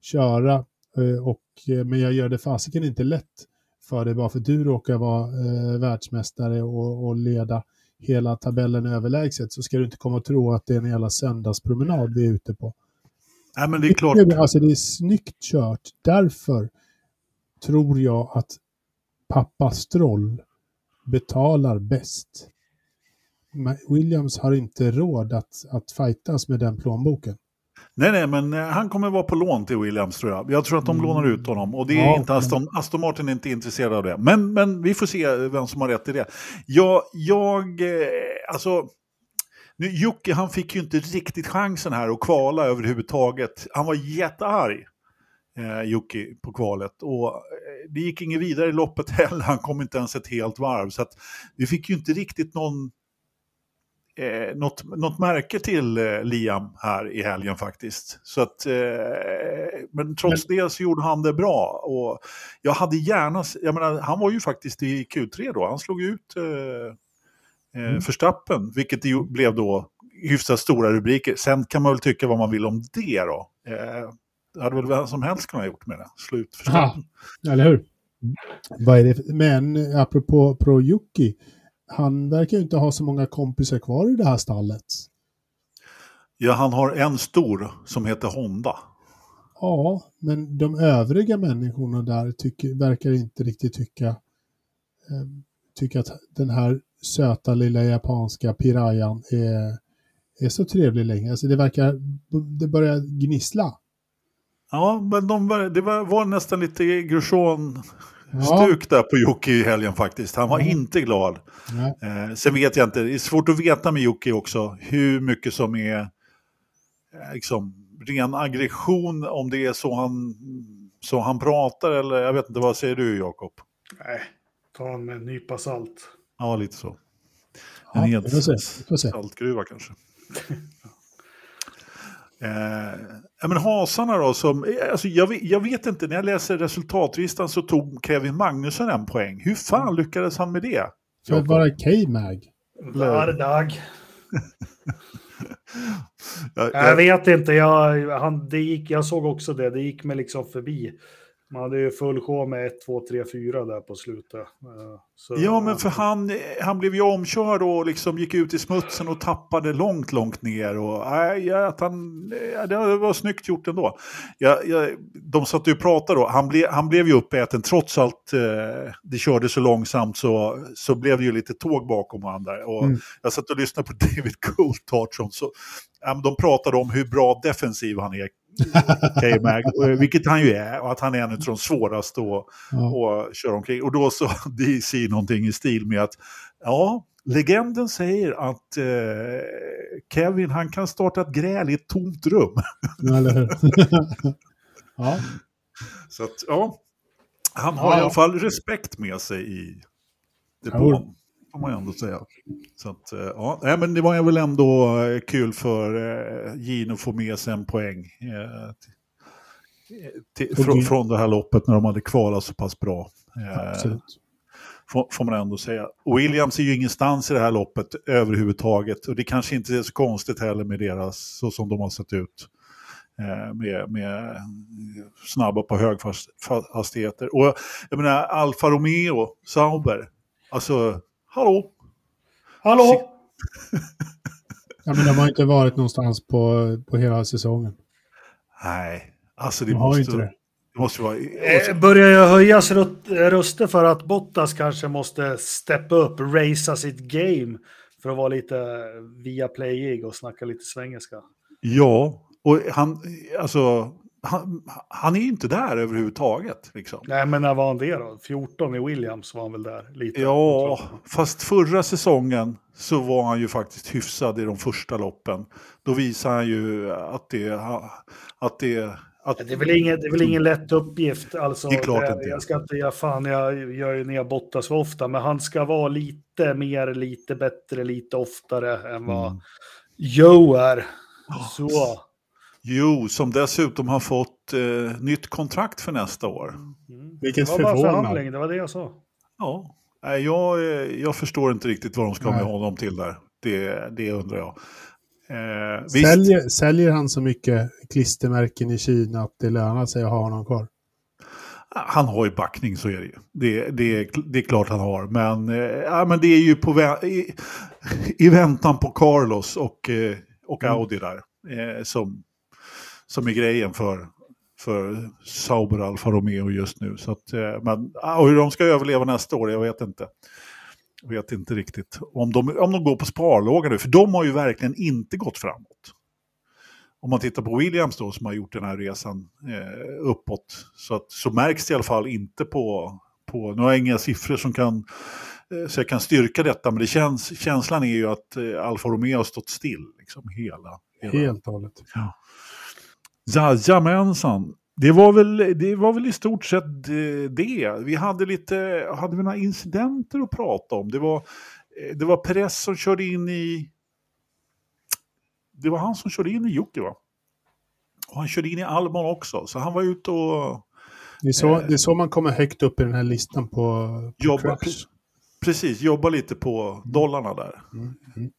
[SPEAKER 2] köra. Eh, och, eh, men jag gör det fasiken inte lätt för dig bara för att du råkar vara eh, världsmästare och, och leda hela tabellen överlägset så ska du inte komma och tro att det är en jävla söndagspromenad vi är ute på.
[SPEAKER 1] Nej, men det är klart.
[SPEAKER 2] Alltså det är snyggt kört. Därför tror jag att pappa Stroll betalar bäst. Williams har inte råd att, att fightas med den plånboken.
[SPEAKER 1] Nej, nej, men eh, han kommer vara på lån till Williams tror jag. Jag tror att de mm. lånar ut honom och det är
[SPEAKER 2] Ja,
[SPEAKER 1] inte Aston, Aston Martin är inte intresserad av det. Men, men vi får se vem som har rätt i det. Jag, jag eh, alltså, nu, Jocke han fick ju inte riktigt chansen här att kvala överhuvudtaget. Han var jättearg, eh, Jocke, på kvalet. Och eh, det gick inget vidare i loppet heller, han kom inte ens ett helt varv. Så att vi fick ju inte riktigt någon eh, något, något märke till eh, Liam här i helgen faktiskt. Så att, eh, men trots det så gjorde han det bra. Och jag hade gärna, jag menar, han var ju faktiskt i Q3 då, han slog ut eh, eh,
[SPEAKER 2] Mm.
[SPEAKER 1] Förstappen, vilket ju blev då hyfsat stora rubriker. Sen kan man väl tycka vad man vill om det då. Eh, det hade väl vem som helst kunnat gjort med det. Slut Verstappen.
[SPEAKER 2] Eller hur? Vad är det men apropå Pro Yuki, han verkar ju inte ha så många kompisar kvar i det här stallet.
[SPEAKER 1] Ja, han har en stor som heter Honda.
[SPEAKER 2] Ja, men de övriga människorna där tycker, verkar inte riktigt tycka, eh, tycka att den här söta lilla japanska pirayan är, är så trevlig längre. Alltså det verkar, det börjar gnissla.
[SPEAKER 1] Ja, men de det var, nästan lite Grosjean
[SPEAKER 2] Ja,
[SPEAKER 1] stuk där på Jocke i helgen faktiskt. Han var
[SPEAKER 2] Ja.
[SPEAKER 1] inte glad. Eh, sen vet jag inte, det är svårt att veta med Jocke också hur mycket som är eh, liksom, ren aggression, om det är så han, så han pratar eller jag vet inte, vad säger du Jakob?
[SPEAKER 3] Nej, ta en med en nypa salt.
[SPEAKER 1] Ja, lite så.
[SPEAKER 2] Ja,
[SPEAKER 1] En
[SPEAKER 2] får se.
[SPEAKER 1] saltgruva kanske. Eh, men hasarna då, som, eh, alltså jag, vet, jag vet inte, när jag läser resultatlistan så tog Kevin Magnusson en poäng. Hur fan lyckades han med det?
[SPEAKER 2] För att
[SPEAKER 1] Jakob?
[SPEAKER 2] vara K-Mag.
[SPEAKER 3] Vardag.
[SPEAKER 1] Jag,
[SPEAKER 3] Jag
[SPEAKER 1] jag,
[SPEAKER 3] vet inte, jag, han, det gick, jag såg också det, det gick mig liksom förbi. Man hade ju full show med 1, 2, 3, 4 där på slutet. Eh, Så,
[SPEAKER 1] ja, men för han, han blev ju omkörd och liksom gick ut i smutsen och tappade långt, långt ner. Och, ja, att han, ja, det var snyggt gjort ändå. Ja, ja, de satt ju och pratade då, han, ble, han blev ju uppäten trots att eh, det körde så långsamt så, så blev det ju lite tåg bakom honom där. Och
[SPEAKER 2] Mm.
[SPEAKER 1] Jag satt och lyssnade på David Coulthard så ja, men de pratade om hur bra defensiv han är, K-Mag, och- vilket han ju är, och att han är en av de svåraste att
[SPEAKER 2] Ja.
[SPEAKER 1] och kör omkring. Och då sa DC någonting i stil med att ja, legenden säger att eh, Kevin han kan starta ett gräl i ett tomt rum.
[SPEAKER 2] Ja.
[SPEAKER 1] Så att ja, han
[SPEAKER 2] Ja,
[SPEAKER 1] har i
[SPEAKER 2] ja.
[SPEAKER 1] alla fall respekt med sig i depån. Får man ju ändå säga. Så att, eh, ja, nej, men det var väl ändå eh, kul för eh, Gino att få med sig en poäng. Till, till,
[SPEAKER 2] Och
[SPEAKER 1] från, det här loppet när de hade kvalat så pass bra.
[SPEAKER 2] Absolut.
[SPEAKER 1] får, får man ändå säga. Och Williams är ju ingenstans i det här loppet överhuvudtaget. Och det kanske inte är så konstigt heller med deras, så som de har sett ut. Med, med snabba på höghastigheter. Och jag menar Alfa Romeo, Sauber. Alltså, hallå?
[SPEAKER 3] Hallå?
[SPEAKER 2] ja, men de har inte varit någonstans på, på hela säsongen.
[SPEAKER 1] Nej, alltså det
[SPEAKER 2] de har
[SPEAKER 1] måste...
[SPEAKER 2] inte det.
[SPEAKER 1] det måste vara...
[SPEAKER 3] Eh, börjar jag höjas röster för att Bottas kanske måste steppa upp, racea sitt game för att vara lite via playig och snacka lite svengelska?
[SPEAKER 1] Ja, och han, alltså, han, han är ju inte där överhuvudtaget. Liksom.
[SPEAKER 3] Nej, men när var han det då? 14 i Williams var han väl där? Lite.
[SPEAKER 1] Ja, fast förra säsongen så var han ju faktiskt hyfsad i de första loppen. Då visade han ju att det... Att det att,
[SPEAKER 3] det, är väl ingen, det är väl ingen lätt uppgift. Alltså,
[SPEAKER 1] det är klart
[SPEAKER 3] det,
[SPEAKER 1] inte.
[SPEAKER 3] Jag ska inte, ja, fan, jag gör ju ner Bottas så ofta, men han ska vara lite mer, lite bättre, lite oftare än vad
[SPEAKER 1] Mm.
[SPEAKER 3] Joe är. Så.
[SPEAKER 1] Jo, som dessutom har fått eh, nytt kontrakt för nästa år.
[SPEAKER 3] Mm.
[SPEAKER 2] Vilket
[SPEAKER 3] det var bara förhandling, det var det jag sa.
[SPEAKER 1] Ja, Nej, jag, eh, jag förstår inte riktigt vad de ska med
[SPEAKER 2] Nej.
[SPEAKER 1] honom till där. Det, det undrar jag. Eh,
[SPEAKER 2] Säljer, säljer han så mycket klistermärken i Kina att det lönar sig att ha honom kvar?
[SPEAKER 1] han har ju backning så är det ju. Det, det, det är klart han har. Men, eh, ja, men det är ju på vä- i, i väntan på Carlos och, eh, och
[SPEAKER 2] Mm.
[SPEAKER 1] Audi där. Eh, som, som är grejen för, för Sauber Alfa Romeo just nu. Så att, eh, men, ah, och hur de ska överleva nästa år, jag vet inte. Jag vet inte riktigt. Om de, om de går på sparlåga nu, för de har ju verkligen inte gått framåt. Om man tittar på Williams då som har gjort den här resan eh, uppåt så, att, så märks det i alla fall inte på, på nu har jag inga siffror som kan, eh, så jag kan styrka detta, men det känns, känslan är ju att eh, Alfa Romeo har stått still liksom hela. hela.
[SPEAKER 2] Helt och hållet.
[SPEAKER 1] Jajamensan. Det var, väl, det var väl i stort sett eh, det. Vi hade lite, hade vi några incidenter att prata om. Det var, eh, det var Perez som körde in i... Det var han som körde in i Jocke va? Och han körde in i Albon också, så han var ute och
[SPEAKER 2] Det är, så,
[SPEAKER 1] Eh.
[SPEAKER 2] det är så man kommer högt upp i den här listan på, på
[SPEAKER 1] jobba, precis, jobba lite på dollarna där.
[SPEAKER 2] Mm, mm.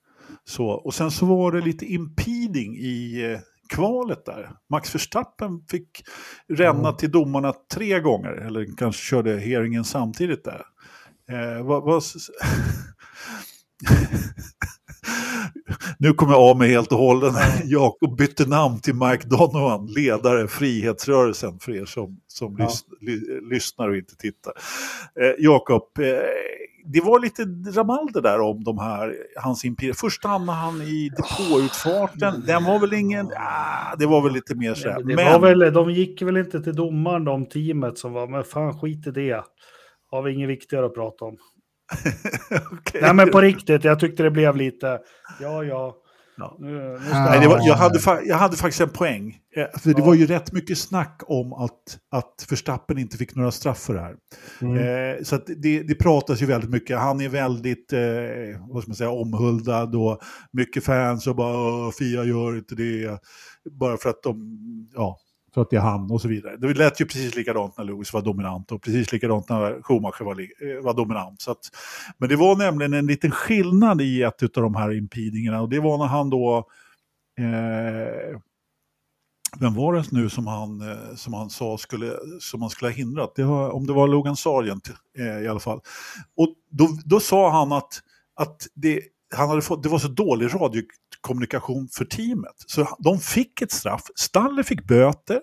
[SPEAKER 1] Så, och sen så var det lite impeding i eh, kvalet där. Max Verstappen fick ränna
[SPEAKER 2] Mm.
[SPEAKER 1] till domarna tre gånger, eller kanske körde hearingen samtidigt där. Eh, vad, vad, nu kommer jag av mig helt och hållet. Jakob bytte namn till Mike Donovan, ledare Frihetsrörelsen, för er som, som
[SPEAKER 2] Ja.
[SPEAKER 1] lys, ly, lyssnar och inte tittar. Eh, Jakob, eh, det var lite rabalder där om de här, hans imperier. Först hamnade han i depåutfarten, den var väl ingen, ah, det var väl lite mer så här.
[SPEAKER 3] Det
[SPEAKER 1] Men,
[SPEAKER 3] väl, de gick väl inte till domaren, de teamet som var, men fan skit i det. Har vi inget viktigare att prata om.
[SPEAKER 1] okej.
[SPEAKER 3] Nej men på riktigt, jag tyckte det blev lite, ja ja.
[SPEAKER 1] Ja.
[SPEAKER 3] Nu, nu ska
[SPEAKER 1] Nej, det var,
[SPEAKER 2] Ja.
[SPEAKER 1] jag, hade, fa- jag hade faktiskt en poäng. Eh, För det
[SPEAKER 3] Ja.
[SPEAKER 1] var ju rätt mycket snack om att, att Verstappen inte fick några straff för det här.
[SPEAKER 2] Mm.
[SPEAKER 1] Eh, så att det, det pratas ju väldigt mycket. Han är väldigt eh, vad ska man säga, omhuldad och mycket fans och bara "Åh, Fia gör inte det. Bara för att de, ja, för att det är han och så vidare. Det lät ju precis likadant när Lewis var dominant och precis likadant när Schumacher var, eh, var dominant. Så att, men det var nämligen en liten skillnad i ett av de här impedingarna och det var när han då Eh, vem var det nu som han, eh, som han sa skulle, som han skulle ha hindrat? Det var, om det var Logan Sargent eh, i alla fall. Och då, då sa han att, att det, han hade fått, det var så dålig radiokommunikation för teamet. Så de fick ett straff, Stalle fick böter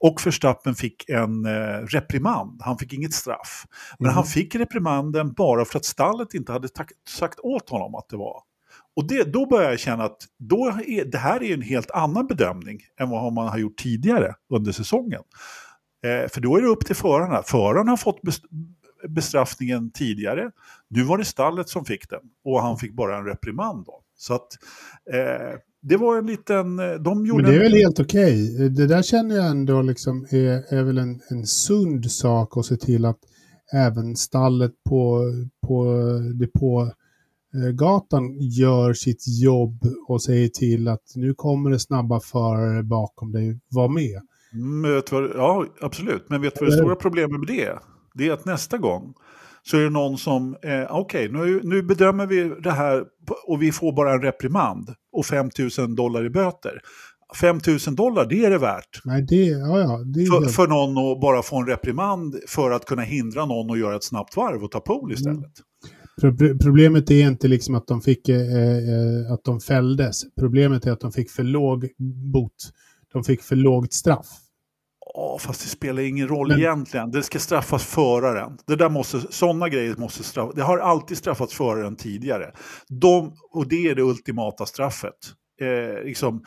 [SPEAKER 1] och Verstappen fick en eh, reprimand. Han fick inget straff. Men
[SPEAKER 2] Mhm.
[SPEAKER 1] han fick reprimanden bara för att stallet inte hade sagt åt honom att det var och det, då börjar jag känna att då är, det här är en helt annan bedömning än vad man har gjort tidigare under säsongen. Eh, för då är det upp till förarna. Förarna har fått bestraffningen tidigare. Nu var det stallet som fick den och han fick bara en reprimand. Då. Så att eh, det var en liten... eh, De gjorde
[SPEAKER 2] Men det är
[SPEAKER 1] en,
[SPEAKER 2] väl helt okej. Det där känner jag ändå liksom är, är väl en, en sund sak att se till att även stallet på, på depågatan gör sitt jobb och säger till att nu kommer det snabba förare bakom dig, var med.
[SPEAKER 1] Mm, ja, absolut. Men vet du vad det stora problemet med det? Det är att nästa gång så är det någon som, eh, okej, okay, nu, nu bedömer vi det här och vi får bara en reprimand och 5 000 dollar i böter. 5 000 dollar, det är det värt.
[SPEAKER 2] Nej, det, ja, ja, det
[SPEAKER 1] för, för någon att bara få en reprimand för att kunna hindra någon att göra ett snabbt varv och ta pool istället. Mm.
[SPEAKER 2] Problemet är inte liksom att de fick eh, eh, att de fälldes. Problemet är att de fick för låg bot. De fick för lågt straff.
[SPEAKER 1] Ja, fast det spelar ingen roll Men... egentligen. Det ska straffas föraren. Det där måste, sådana grejer måste straffas. Det har alltid straffats föraren tidigare. De, och det är det ultimata straffet. Eh, liksom,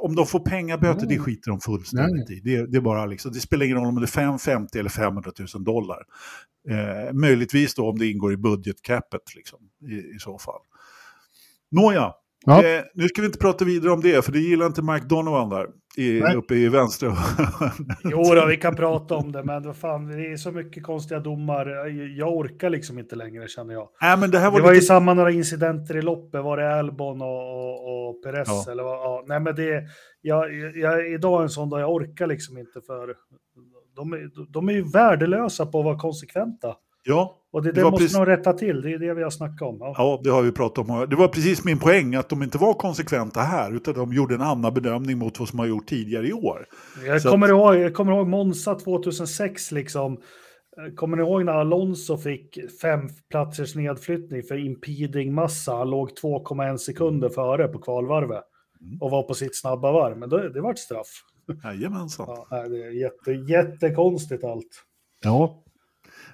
[SPEAKER 1] om de får pengaböter, det skiter de fullständigt Nej. i. Det, det, är bara liksom, det spelar ingen roll om det är 550 eller 500 000 dollar. Eh, möjligtvis då om det ingår i budgetcapet liksom, i, i så fall. Nåja, ja. eh, nu ska vi inte prata vidare om det, för det gillar inte Mike Donovan där, i, uppe i vänstra.
[SPEAKER 3] jo då, vi kan prata om det, men vad fan, det är så mycket konstiga domar. Jag orkar liksom inte längre känner jag.
[SPEAKER 1] Äh, men det här var,
[SPEAKER 3] det var lite... ju samma några incidenter i loppet, var det Albon och, och, och Perez? Ja. Eller vad? Ja, nej, men det, jag, jag, idag är en sån dag jag orkar liksom inte för de, är, de är ju värdelösa på att vara konsekventa.
[SPEAKER 1] Ja.
[SPEAKER 3] Och det, det, det måste precis... de rätta till, det är det vi har snackat om.
[SPEAKER 1] Ja. ja. det har vi pratat om. Det var precis min poäng, att de inte var konsekventa här, utan de gjorde en annan bedömning mot vad som har gjort tidigare i år.
[SPEAKER 3] Jag, kommer, att... ihåg, jag kommer ihåg Monza 2006, liksom. Kommer ni ihåg när Alonso fick fem platsers nedflyttning för impeding massa? Han låg 2,1 sekunder före på kvalvarvet mm. och var på sitt snabba varv, men det, det var ett straff.
[SPEAKER 1] Jajamensan.
[SPEAKER 3] Ja, det är jätte, jättekonstigt allt.
[SPEAKER 1] Ja.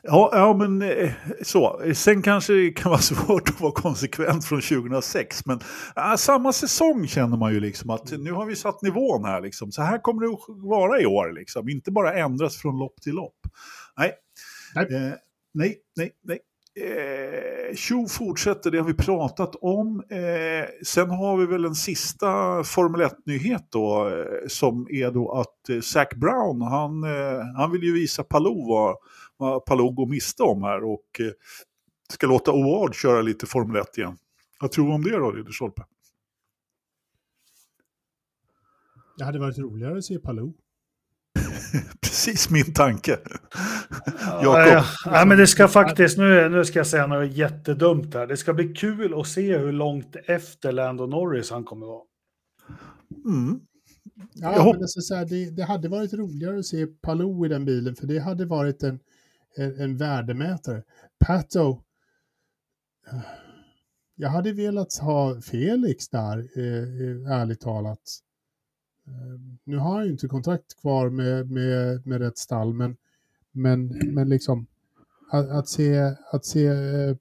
[SPEAKER 1] Ja, ja, men eh, så. Sen kanske det kan vara svårt att vara konsekvent från 2006. Men äh, samma säsong känner man ju liksom att nu har vi satt nivån här. Liksom. Så här kommer det att vara i år. Liksom. Inte bara ändras från lopp till lopp. Nej, nej, eh, nej, nej. nej. Eh, Tjo fortsätter, det har vi pratat om. Eh, sen har vi väl en sista Formel 1-nyhet då, eh, som är då att eh, Zac Brown, han, eh, han vill ju visa Palou vad, vad Palou går miste om här och eh, ska låta Oard köra lite Formel 1 igen. Vad tror du om det då, Ridderstolpe?
[SPEAKER 2] Det hade varit roligare att se Palou.
[SPEAKER 1] Precis min tanke.
[SPEAKER 3] Ja, ja, ja, men det ska faktiskt, nu, nu ska jag säga något jättedumt här. Det ska bli kul att se hur långt efter Lando Norris han kommer vara.
[SPEAKER 2] Mm. Ja, men alltså, så här, det, det, hade varit roligare att se Palou i den bilen, för det hade varit en, en, en värdemätare. Pato, eh, jag hade velat ha Felix där, eh, eh ärligt talat. Eh, nu har han ju inte kontrakt kvar med, med, med rätt stall, men, men, men liksom att, att se, att se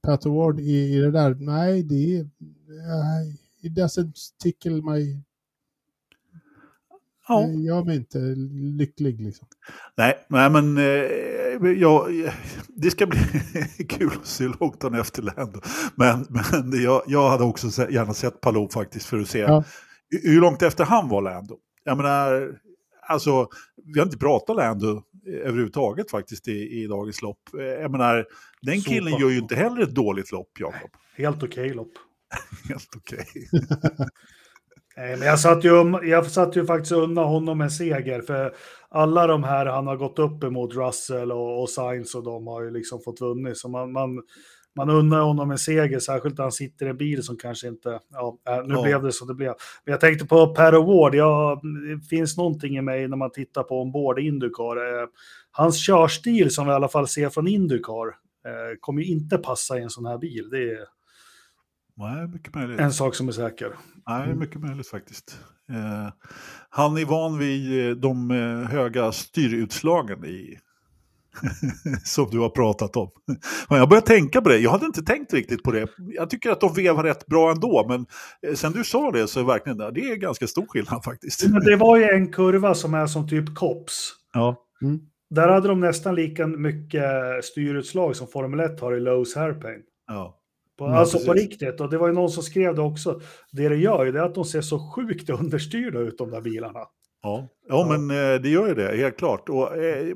[SPEAKER 2] Pat Award i, i det där, nej, det uh, it doesn't tickle my Ja. Gör mig inte lycklig. Liksom.
[SPEAKER 1] Nej, nej men eh, ja, det ska bli kul att se långt han efter Lando. Men, men jag, jag hade också gärna sett Palou faktiskt för att se ja. hur långt efter han var Lando jag menar, alltså, vi har inte pratat Lando överhuvudtaget faktiskt i, i dagens lopp. Jag menar, den killen Super. gör ju inte heller ett dåligt lopp, Jakob.
[SPEAKER 3] Helt okej okay lopp.
[SPEAKER 1] Helt okej.
[SPEAKER 3] Men jag satt, ju, jag satt ju faktiskt undan honom en seger, för alla de här han har gått upp emot, Russell och, och Sainz och de har ju liksom fått vunnit. Så man, man, man undrar honom en seger, särskilt när han sitter i en bil som kanske inte, ja, äh, nu ja. blev det som det blev. Men jag tänkte på Per Award, ja, det finns någonting i mig när man tittar på ombord Indycar. Eh, hans körstil som vi i alla fall ser från Indycar eh, kommer ju inte passa i en sån här bil. Det är
[SPEAKER 1] Nej, mycket möjligt.
[SPEAKER 3] en sak som är säker.
[SPEAKER 1] Nej, mycket möjligt faktiskt. Eh, han är van vid eh, de eh, höga styrutslagen i som du har pratat om. Men jag börjar tänka på det, jag hade inte tänkt riktigt på det. Jag tycker att de vevar rätt bra ändå, men eh, sen du sa det så är verkligen det är ganska stor skillnad faktiskt.
[SPEAKER 3] Men det var ju en kurva som är som typ kops.
[SPEAKER 1] Ja. Mm.
[SPEAKER 3] Där hade de nästan lika mycket styrutslag som Formel 1 har i Lowe's Hairpane.
[SPEAKER 1] Ja.
[SPEAKER 3] På, ja, alltså precis. på riktigt, och det var ju någon som skrev det också. Det det gör ju det är att de ser så sjukt understyrda ut de där bilarna.
[SPEAKER 1] Ja, ja, ja. men eh, det gör ju det, helt klart. Och, eh,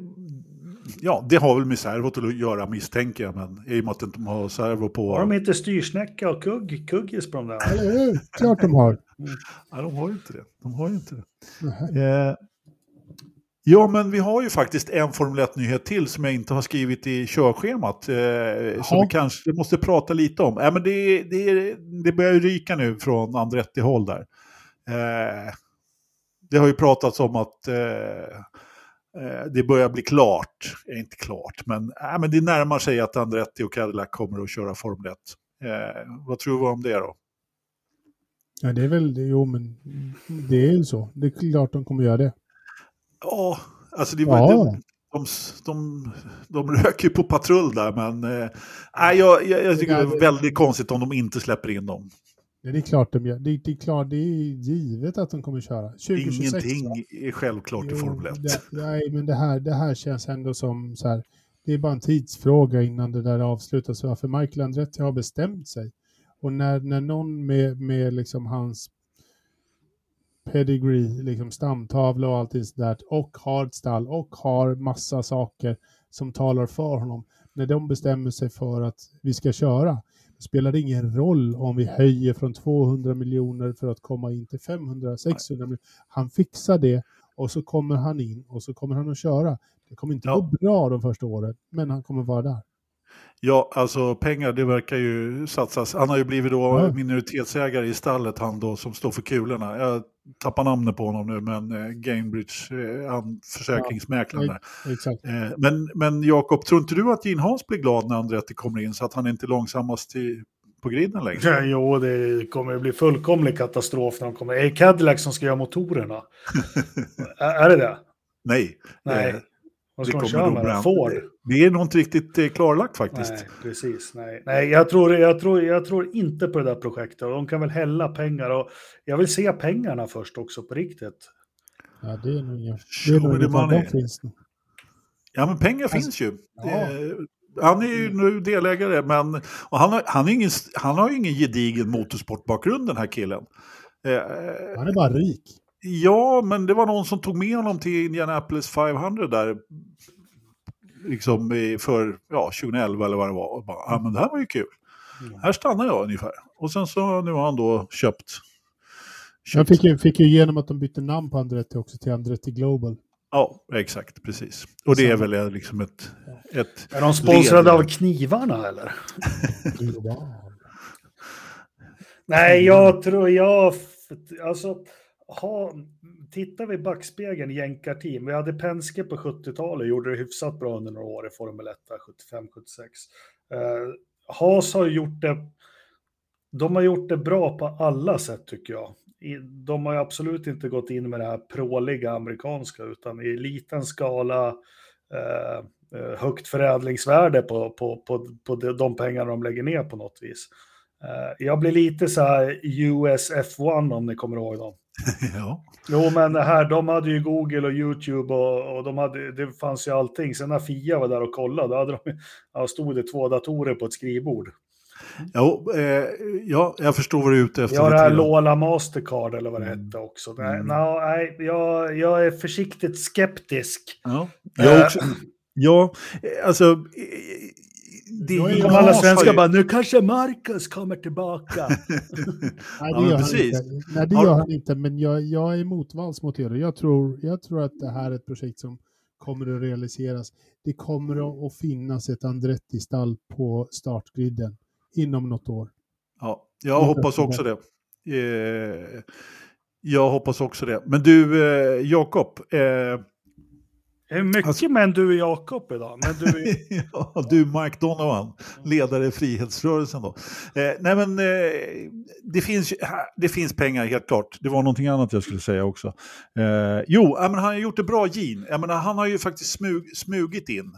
[SPEAKER 1] ja, det har väl med servot att göra misstänker jag, men i och med att de inte har servo på...
[SPEAKER 3] Har de inte styrsnäcka och kugg, kuggis på de där?
[SPEAKER 2] Eller hur? Klart de har.
[SPEAKER 1] Nej, de har ju inte det. De har ju inte det. Eh, Ja, men vi har ju faktiskt en Formel 1-nyhet till som jag inte har skrivit i körschemat. Eh, som vi kanske måste prata lite om. Eh, men det, det, det börjar ju ryka nu från Andretti-håll där. Eh, det har ju pratats om att eh, eh det börjar bli klart. Eh, inte klart, men, eh, men det närmar sig att Andretti och Cadillac kommer att köra Formel 1. Eh, vad tror du om det då?
[SPEAKER 2] Ja, det är väl, jo men det är ju så. Det är klart de kommer göra det.
[SPEAKER 1] Ja, alltså det var, ja. de, de, de, de röker ju på patrull där, men eh, jag, jag, jag tycker det är väldigt konstigt om de inte släpper in dem.
[SPEAKER 2] Det är klart de gör. Det, det, är klart, det är givet att de kommer köra. 2026,
[SPEAKER 1] Ingenting va? är självklart i Formel 1.
[SPEAKER 2] nej, men det här, det här känns ändå som så här, det är bara en tidsfråga innan det där avslutas. För Michael Andretti har bestämt sig. Och när, när någon med, med liksom hans pedigree, liksom stamtavla och allt det där och har ett stall och har massa saker som talar för honom. När de bestämmer sig för att vi ska köra, spelar det ingen roll om vi höjer från 200 miljoner för att komma in till 500, 600 miljoner. Han fixar det och så kommer han in och så kommer han att köra. Det kommer inte ja. gå bra de första åren, men han kommer vara där.
[SPEAKER 1] Ja, alltså pengar det verkar ju satsas. Han har ju blivit då ja. minoritetsägare i stallet, han då som står för kulorna. Jag tappar namnet på honom nu, men eh, Gamebridge, eh, han, försäkringsmäklaren ja,
[SPEAKER 2] exakt.
[SPEAKER 1] Eh, men, men Jakob, tror inte du att Gene Hans blir glad när Andretti kommer in så att han inte är långsammast i, på griden längre?
[SPEAKER 3] Ja, jo, det kommer att bli fullkomlig katastrof när de kommer. Är det Cadillac som ska göra motorerna? är, är det det?
[SPEAKER 1] Nej.
[SPEAKER 3] Nej. Vad ska de köra med då? Ford?
[SPEAKER 1] Det är nog inte riktigt eh, klarlagt faktiskt.
[SPEAKER 3] Nej, precis. Nej, nej jag, tror, jag, tror, jag tror inte på det där projektet. De kan väl hälla pengar. Och jag vill se pengarna först också på riktigt.
[SPEAKER 2] Ja, det är nog inget. Det är nog inget finns
[SPEAKER 1] Ja, men pengar alltså, finns ju. Ja. Eh, han är ju nu delägare, men och han, har, han, är ingen, han har ju ingen gedigen motorsportbakgrund den här killen.
[SPEAKER 2] Eh, han är bara rik.
[SPEAKER 1] Ja, men det var någon som tog med honom till Indianapolis 500 där. Liksom för ja, 2011 eller vad det var. Och bara, ja, men det här var ju kul. Mm. Här stannar jag ungefär. Och sen så nu har han då köpt. köpt.
[SPEAKER 2] Jag fick ju, fick ju igenom att de bytte namn på Andretti också till Andretti Global.
[SPEAKER 1] Ja, exakt, precis. Och det är väl liksom ett... ett
[SPEAKER 3] är de sponsrade av knivarna eller? Nej, jag tror jag... Alltså, ha, tittar vi i backspegeln, jänkarteam, vi hade Penske på 70-talet, gjorde det hyfsat bra under några år i Formel 1, 75-76. Eh, Haas har gjort det, de har gjort det bra på alla sätt tycker jag. De har ju absolut inte gått in med det här pråliga amerikanska, utan i liten skala, eh, eh högt förädlingsvärde på, på, på, på de pengar de lägger ner på något vis. Eh, jag blir lite så här US F1 om ni kommer ihåg dem.
[SPEAKER 1] ja.
[SPEAKER 3] Jo, men det här, de hade ju Google och YouTube och, och de hade, det fanns ju allting. Sen när Fia var där och kollade, då hade de, ja, stod det två datorer på ett skrivbord.
[SPEAKER 1] Jo, eh, ja, jag förstår vad du är ute efter.
[SPEAKER 3] Ja, det här Lola Mastercard eller vad det mm. hette också. Nej, mm. no, nej jag, jag är försiktigt skeptisk.
[SPEAKER 1] Ja, jag också. Ja, alltså
[SPEAKER 3] det är som alla svenskar bara, nu kanske Marcus kommer tillbaka.
[SPEAKER 2] Nej, det gör, han inte. Nej, det gör han inte, men jag, jag är motvalls mot det. Jag tror, jag tror att det här är ett projekt som kommer att realiseras. Det kommer att finnas ett Andretti-stall på startgriden inom något år.
[SPEAKER 1] Ja, jag hoppas också det. Eh, jag hoppas också det. Men du, eh, Jakob, eh,
[SPEAKER 3] det är mycket alltså, men du är Jakob idag. Men du,
[SPEAKER 1] är... ja, du Mark Donovan, ledare i frihetsrörelsen. Då. Eh, nej men, eh, det, finns, det finns pengar helt klart. Det var någonting annat jag skulle säga också. Eh, jo, men han har gjort det bra, Gene. Jag menar, han har ju faktiskt smug, smugit in.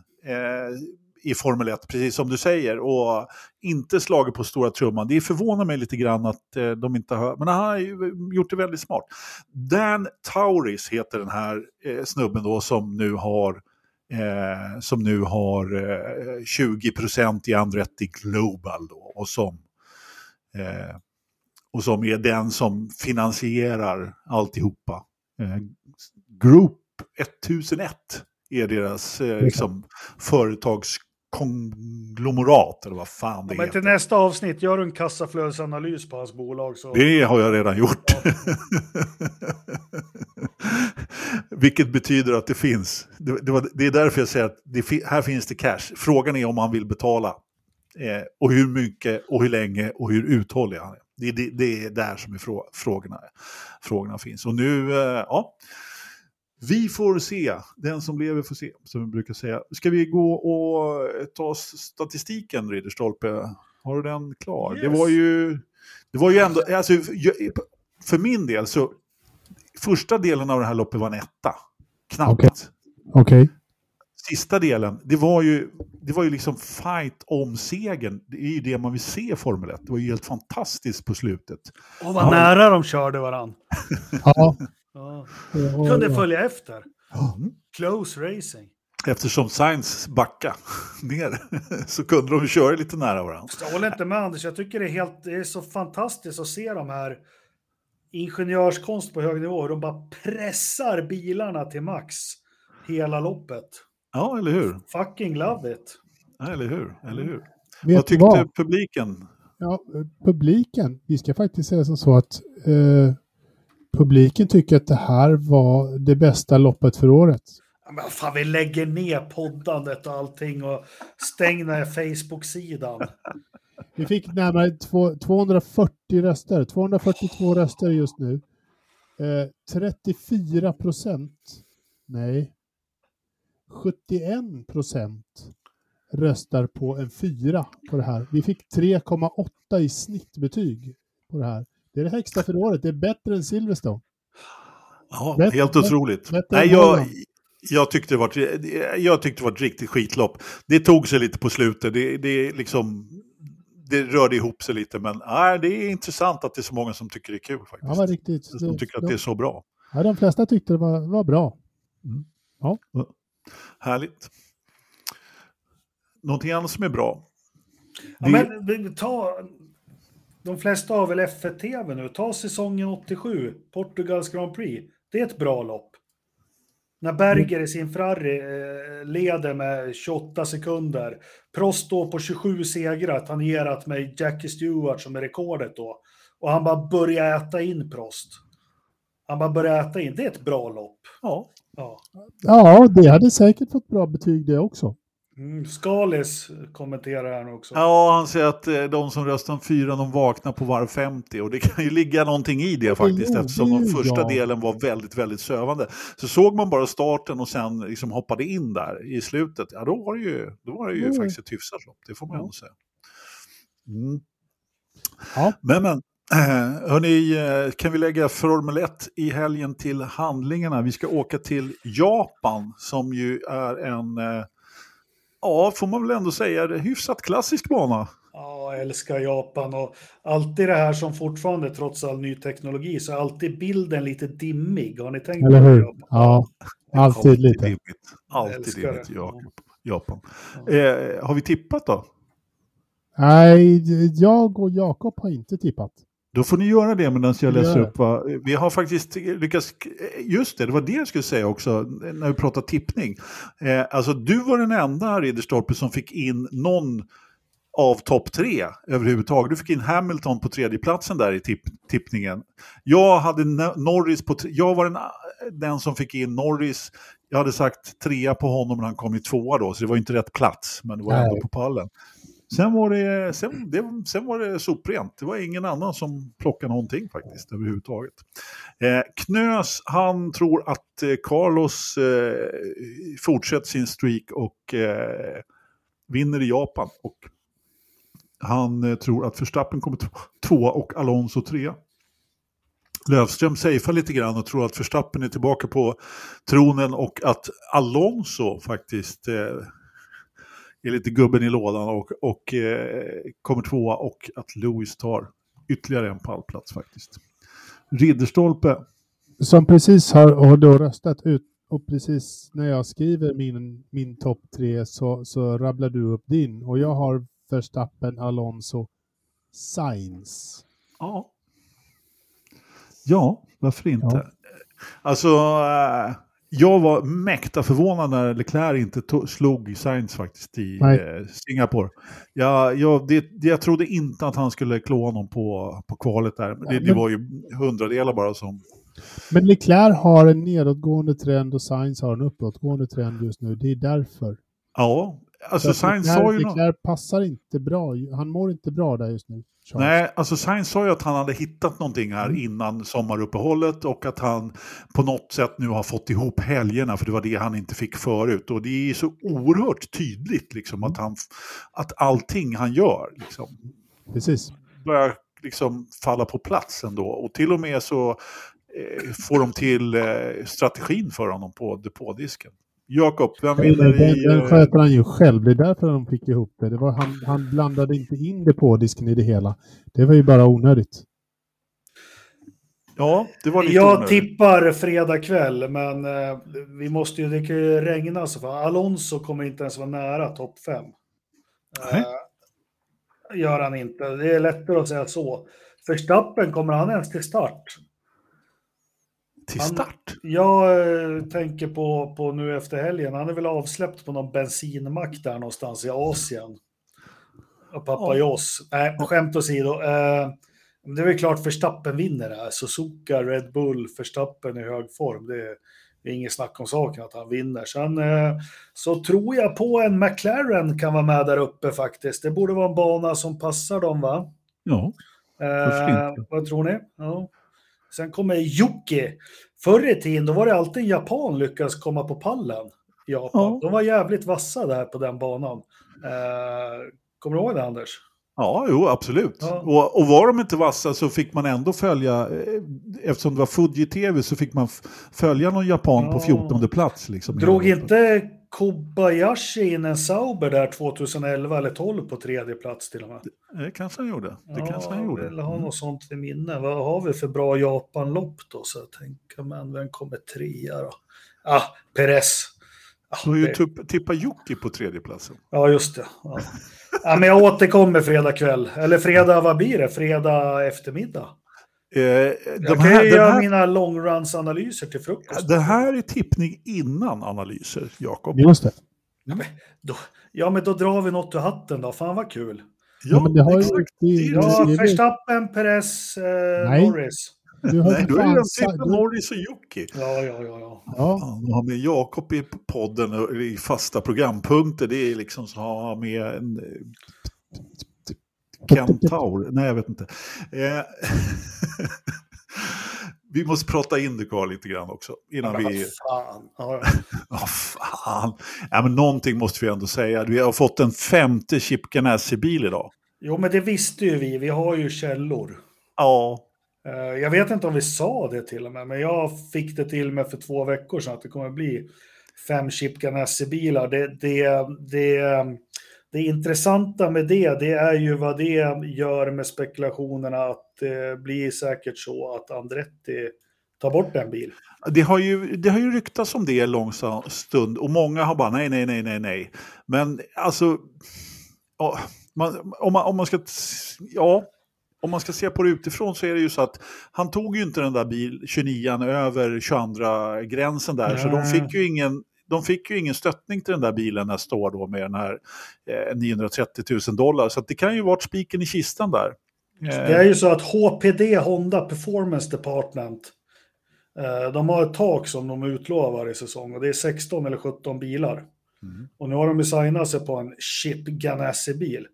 [SPEAKER 1] I Formel 1, precis som du säger, och inte slagit på stora trumman. Det förvånar mig lite grann att eh, de inte har, men han har gjort det väldigt smart. Dan Tauris heter den här eh, snubben då som nu har eh, som nu har eh, 20% i Andretti Global då, och som eh, och som är den som finansierar alltihopa. Eh, Group 1001 är deras eh, liksom, företags konglomerat eller vad fan det ja,
[SPEAKER 3] men Till nästa avsnitt, gör en kassaflödesanalys på hans bolag. Så...
[SPEAKER 1] Det har jag redan gjort. Vilket betyder att det finns. Det, det, var, det är därför jag säger att det, här finns det cash. Frågan är om han vill betala. Eh, och hur mycket och hur länge och hur uthållig han är. Det, det, det är där som är frå, frågorna, frågorna finns. Och nu, eh, ja. Vi får se. Den som lever får se, som vi brukar säga. Ska vi gå och ta statistiken, Ridderstolpe? Har du den klar? Yes. Det var ju... Det var ju ändå... Alltså, för min del så... Första delen av det här loppet var en etta. Knappt.
[SPEAKER 2] Okay. okay.
[SPEAKER 1] Sista delen, det var ju, det var ju liksom fight om segern. Det är ju det man vill se i Formel 1. Det var ju helt fantastiskt på slutet.
[SPEAKER 3] Och vad ja. nära de körde varann.
[SPEAKER 2] ja.
[SPEAKER 3] Ja. Kunde följa efter. Mm. Close racing.
[SPEAKER 1] Eftersom Sainz backade ner så kunde de köra lite nära varandra.
[SPEAKER 3] Jag håller inte med Anders, jag tycker det är, helt, det är så fantastiskt att se de här ingenjörskonst på hög nivå, de bara pressar bilarna till max hela loppet.
[SPEAKER 1] Ja, eller hur?
[SPEAKER 3] Fucking love it.
[SPEAKER 1] Ja, eller hur? Eller hur? Vet vad tyckte vad? publiken?
[SPEAKER 2] Ja, publiken, vi ska faktiskt säga som så att eh, publiken tycker att det här var det bästa loppet för året.
[SPEAKER 3] Men fan, vi lägger ner poddandet och allting och stänger Facebook-sidan.
[SPEAKER 2] Vi fick närmare 240 röster, 242 röster just nu. Eh, 34 procent, nej, 71 procent röstar på en fyra på det här. Vi fick 3,8 i snittbetyg på det här. Det är det högsta för året, det är bättre än Silverstone.
[SPEAKER 1] Ja, bättre, helt otroligt. Bättre Nej, jag, jag, tyckte det var, jag tyckte det var ett riktigt skitlopp. Det tog sig lite på slutet, det, det, liksom, det rörde ihop sig lite, men nej, det är intressant att det är så många som tycker det är kul. faktiskt.
[SPEAKER 2] Ja, riktigt.
[SPEAKER 1] Som tycker att det är så bra.
[SPEAKER 2] Ja, de flesta tyckte det var, var bra.
[SPEAKER 1] Mm. Ja. Härligt. Någonting annat som är bra?
[SPEAKER 3] Ja, men, ta, de flesta har väl F1-TV nu. Ta säsongen 87, Portugals Grand Prix. Det är ett bra lopp. När Berger i sin Ferrari eh, leder med 28 sekunder. Prost då på 27 segrar, tangerat med Jackie Stewart som är rekordet då. Och han bara börjar äta in Prost. Han bara börjar äta in. Det är ett bra lopp.
[SPEAKER 1] Ja.
[SPEAKER 3] Ja,
[SPEAKER 2] ja det hade säkert fått bra betyg det också.
[SPEAKER 3] Mm, Skalis kommenterar här också.
[SPEAKER 1] Ja, han säger att eh, de som röstar fyra de vaknar på varv 50 och det kan ju ligga någonting i det faktiskt jo, eftersom den första ja. delen var väldigt, väldigt sövande. Så såg man bara starten och sen liksom hoppade in där i slutet, ja då var det ju, då var det ju mm. faktiskt ett hyfsat lopp, det får man ändå säga. Mm. Ja. Men, men, eh, hörni, eh, kan vi lägga Formel 1 i helgen till handlingarna? Vi ska åka till Japan som ju är en ja, får man väl ändå säga, det hyfsat klassisk bana.
[SPEAKER 3] Ja, jag älskar Japan och alltid det här som fortfarande, trots all ny teknologi, så är alltid bilden lite dimmig. Har ni tänkt
[SPEAKER 2] Eller hur? Ja, alltid, alltid lite.
[SPEAKER 1] Dimmigt. Alltid dimmigt i Japan. Ja. Eh, har vi tippat då?
[SPEAKER 2] Nej, jag och Jakob har inte tippat.
[SPEAKER 1] Då får ni göra det medan jag läser upp vad... Vi har faktiskt lyckats... Just det, det var det jag skulle säga också när vi pratar tippning. Eh, alltså du var den enda Ridderstolpe som fick in någon av topp tre överhuvudtaget. Du fick in Hamilton på tredjeplatsen där i tipp, tippningen. Jag hade Norris på... Jag var den, den som fick in Norris. Jag hade sagt trea på honom när han kom i tvåa då, så det var inte rätt plats, men det var ändå på pallen. Sen var det, sen, det, sen var det soprent. Det var ingen annan som plockade någonting faktiskt överhuvudtaget. Eh, Knös, han tror att eh, Carlos eh, fortsätter sin streak och eh, vinner i Japan. Och han eh, tror att Verstappen kommer tvåa och Alonso trea. Lövström safear lite grann och tror att Verstappen är tillbaka på tronen och att Alonso faktiskt eh, är lite gubben i lådan och, och eh, kommer tvåa och att Lewis tar ytterligare en pallplats faktiskt. Ridderstolpe.
[SPEAKER 2] Som precis har, har då röstat ut och precis när jag skriver min, min topp tre så, så rabblar du upp din och jag har Verstappen, Alonso, Sainz.
[SPEAKER 1] Ja. Ja, varför inte? Ja. Alltså, äh, jag var mäkta förvånad när Leclerc inte slog Sainz faktiskt i eh, Singapore. Jag, jag, det, jag trodde inte att han skulle klå honom på, på kvalet där. Det, det var ju hundradelar bara som...
[SPEAKER 2] Men Leclerc har en nedåtgående trend och Sainz har en uppåtgående trend just nu. Det är därför.
[SPEAKER 1] Ja, alltså
[SPEAKER 2] Så
[SPEAKER 1] Sainz sa ju...
[SPEAKER 2] Leclerc passar inte bra. Han mår inte bra där just nu. Charles.
[SPEAKER 1] Nej, alltså Sainz sa ju att han hade hittat någonting här innan sommaruppehållet och att han på något sätt nu har fått ihop helgerna för det var det han inte fick förut. Och det är så oerhört tydligt liksom att, han, att allting han gör liksom,
[SPEAKER 2] Precis.
[SPEAKER 1] börjar liksom falla på plats ändå. Och till och med så eh, får de till eh, strategin för honom på depådisken. Jakob, vem
[SPEAKER 2] Den,
[SPEAKER 1] vinner i...
[SPEAKER 2] den
[SPEAKER 1] eh,
[SPEAKER 2] sköter han ju själv. Det är därför de fick ihop det. det var, han, han blandade inte in det på disken i det hela. Det var ju bara onödigt.
[SPEAKER 1] Ja, det var lite
[SPEAKER 3] Jag
[SPEAKER 1] onödigt.
[SPEAKER 3] tippar fredag kväll, men eh, vi måste ju, det kan ju regna så för Alonso kommer inte ens vara nära topp fem.
[SPEAKER 1] Nej.
[SPEAKER 3] Eh, gör han inte. Det är lättare att säga så. Verstappen, kommer han ens till start?
[SPEAKER 1] Till
[SPEAKER 3] Han-
[SPEAKER 1] start?
[SPEAKER 3] Jag eh, tänker på, på nu efter helgen. Han är väl avsläppt på någon bensinmack där någonstans i Asien. Och pappa
[SPEAKER 1] Ja.
[SPEAKER 3] Joss. Nej, skämt åsido. Eh, det är väl klart Verstappen vinner det här. Suzuka, Red Bull, Verstappen i hög form. Det är, det är inget snack om saken att han vinner. Sen eh, så tror jag på en McLaren kan vara med där uppe faktiskt. Det borde vara en bana som passar dem va?
[SPEAKER 1] Ja.
[SPEAKER 3] Eh, vad tror ni? Ja. Sen kommer Jocke. Förr i tiden då var det alltid en japan lyckas komma på pallen. Japan.
[SPEAKER 1] Ja.
[SPEAKER 3] De var jävligt vassa där på den banan. Eh, kommer du ihåg det Anders?
[SPEAKER 1] Ja, jo, absolut.
[SPEAKER 3] Ja.
[SPEAKER 1] Och, och var de inte vassa så fick man ändå följa, eh, eftersom det var Fuji-TV så fick man följa någon japan på
[SPEAKER 3] Ja.
[SPEAKER 1] 14 plats. Liksom,
[SPEAKER 3] Drog inte Kobayashi in en Sauber där 2011 eller 12 på tredje plats till och med?
[SPEAKER 1] Det kanske han gjorde. Det
[SPEAKER 3] ja,
[SPEAKER 1] kanske han gjorde.
[SPEAKER 3] Vill ha
[SPEAKER 1] Mm.
[SPEAKER 3] något sånt i minne. Vad har vi för bra Japanlopp då? Så jag tänker, men vem kommer trea då? Ah, Perez. Ah,
[SPEAKER 1] Du har ju
[SPEAKER 3] det-
[SPEAKER 1] tippat Jocke på tredje platsen.
[SPEAKER 3] Ja, just det. Ja. Ja, men jag återkommer fredag kväll. Eller fredag, vad blir det? Fredag eftermiddag.
[SPEAKER 1] Eh,
[SPEAKER 3] Jag
[SPEAKER 1] de
[SPEAKER 3] kan
[SPEAKER 1] här,
[SPEAKER 3] göra
[SPEAKER 1] här,
[SPEAKER 3] mina longruns-analyser till frukost.
[SPEAKER 1] det här är tippning innan analyser, Jakob.
[SPEAKER 2] Just det.
[SPEAKER 3] Ja, men då, ja, men då drar vi något ur hatten då. Fan vad kul.
[SPEAKER 2] Ja, men det har ju...
[SPEAKER 1] exakt.
[SPEAKER 2] Det,
[SPEAKER 1] Det är ju
[SPEAKER 2] det,
[SPEAKER 3] Ja,
[SPEAKER 2] det,
[SPEAKER 3] Verstappen, Perez, eh,
[SPEAKER 2] Nej.
[SPEAKER 3] Norris.
[SPEAKER 2] du har
[SPEAKER 1] Nej,
[SPEAKER 2] ju
[SPEAKER 1] du har ju
[SPEAKER 2] fan
[SPEAKER 1] redan
[SPEAKER 2] sagt-
[SPEAKER 1] tippat
[SPEAKER 2] du-
[SPEAKER 1] Norris och Jocke.
[SPEAKER 3] Ja, ja, ja. ja.
[SPEAKER 2] Ja,
[SPEAKER 1] ha med Jakob i podden och i fasta programpunkter, det är liksom som att ha med en eh, kentaur. Nej, jag vet inte. Eh, vi måste prata Indycar lite grann också. Innan
[SPEAKER 3] Men
[SPEAKER 1] vi...
[SPEAKER 3] fan. Ja,
[SPEAKER 1] fan. Ja, men någonting måste vi ändå säga. Vi har fått en femte Chip Ganassi-bil idag.
[SPEAKER 3] Jo, men det visste ju vi. Vi har ju källor.
[SPEAKER 1] Ja,
[SPEAKER 3] Eh, Jag vet inte om vi sa det till och med, men jag fick det till mig för två veckor sedan att det kommer bli fem Chip Ganassi-bilar. Det, det, det, det intressanta med det, det är ju vad det gör med spekulationerna att det blir säkert så att Andretti tar bort en bil.
[SPEAKER 1] Det har, ju, det har ju ryktats om det en lång stund och många har bara nej, nej, nej, nej, nej. Men alltså, ja, man, om, man, om man ska, ja, om man ska se på det utifrån så är det ju så att han tog ju inte den där bil 29 över 22 gränsen där, så de
[SPEAKER 3] Nej.
[SPEAKER 1] fick ju ingen de fick ju ingen stöttning till den där bilen nästa år då med den här eh, 930 000 dollar. Så det kan ju varit spiken i kistan där. Eh,
[SPEAKER 3] Det är ju så att HPD, Honda Performance Department, eh, de har ett tak som de utlovar varje säsong och det är 16 eller 17 bilar.
[SPEAKER 1] Mm.
[SPEAKER 3] Och nu har de ju signat sig på en Chip Ganassi-bil.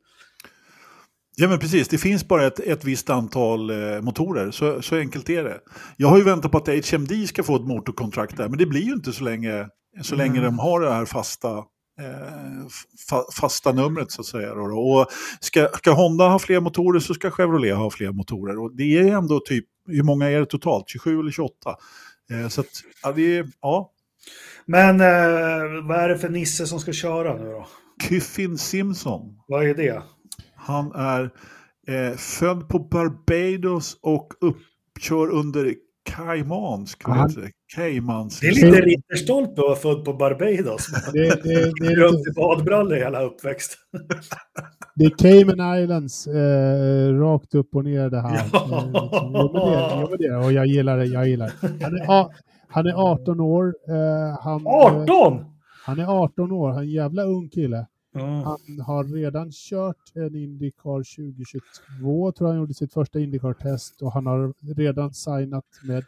[SPEAKER 1] Ja men precis, det finns bara ett, ett visst antal eh, motorer, så, så enkelt är det. Jag har ju väntat på att HMD ska få ett motorkontrakt där, men det blir ju inte så länge, så länge
[SPEAKER 3] Mm.
[SPEAKER 1] de har det här fasta, eh, fa, fasta numret så att säga. Och ska, ska Honda ha fler motorer så ska Chevrolet ha fler motorer. Och det är ändå typ, hur många är det totalt? 27 eller 28? Eh, så att, ja, det är, ja,
[SPEAKER 3] Men eh, vad är det för Nisse som ska köra nu då?
[SPEAKER 1] Kyffin Simpson.
[SPEAKER 3] Vad är det?
[SPEAKER 1] Han är eh, född på Barbados och uppkör under Caymansk,
[SPEAKER 2] Han-?
[SPEAKER 1] Caymans.
[SPEAKER 3] Det är lite Ritterstolpe att vara född på Barbados.
[SPEAKER 2] det, det, det, är
[SPEAKER 3] Runt
[SPEAKER 2] lite,
[SPEAKER 3] i badbrallor hela uppväxt.
[SPEAKER 2] det är Cayman Islands eh, rakt upp och ner det här.
[SPEAKER 3] Ja.
[SPEAKER 2] Eh, liksom. det, och jag gillar det, jag gillar det. Han är, a- han är 18 år. Eh, han, eh,
[SPEAKER 3] 18!
[SPEAKER 2] han är 18 år, han är en jävla ung kille.
[SPEAKER 3] Ja.
[SPEAKER 2] Han har redan kört en Indycar 2022, tror jag han gjorde sitt första Indycar-test och han har redan signat med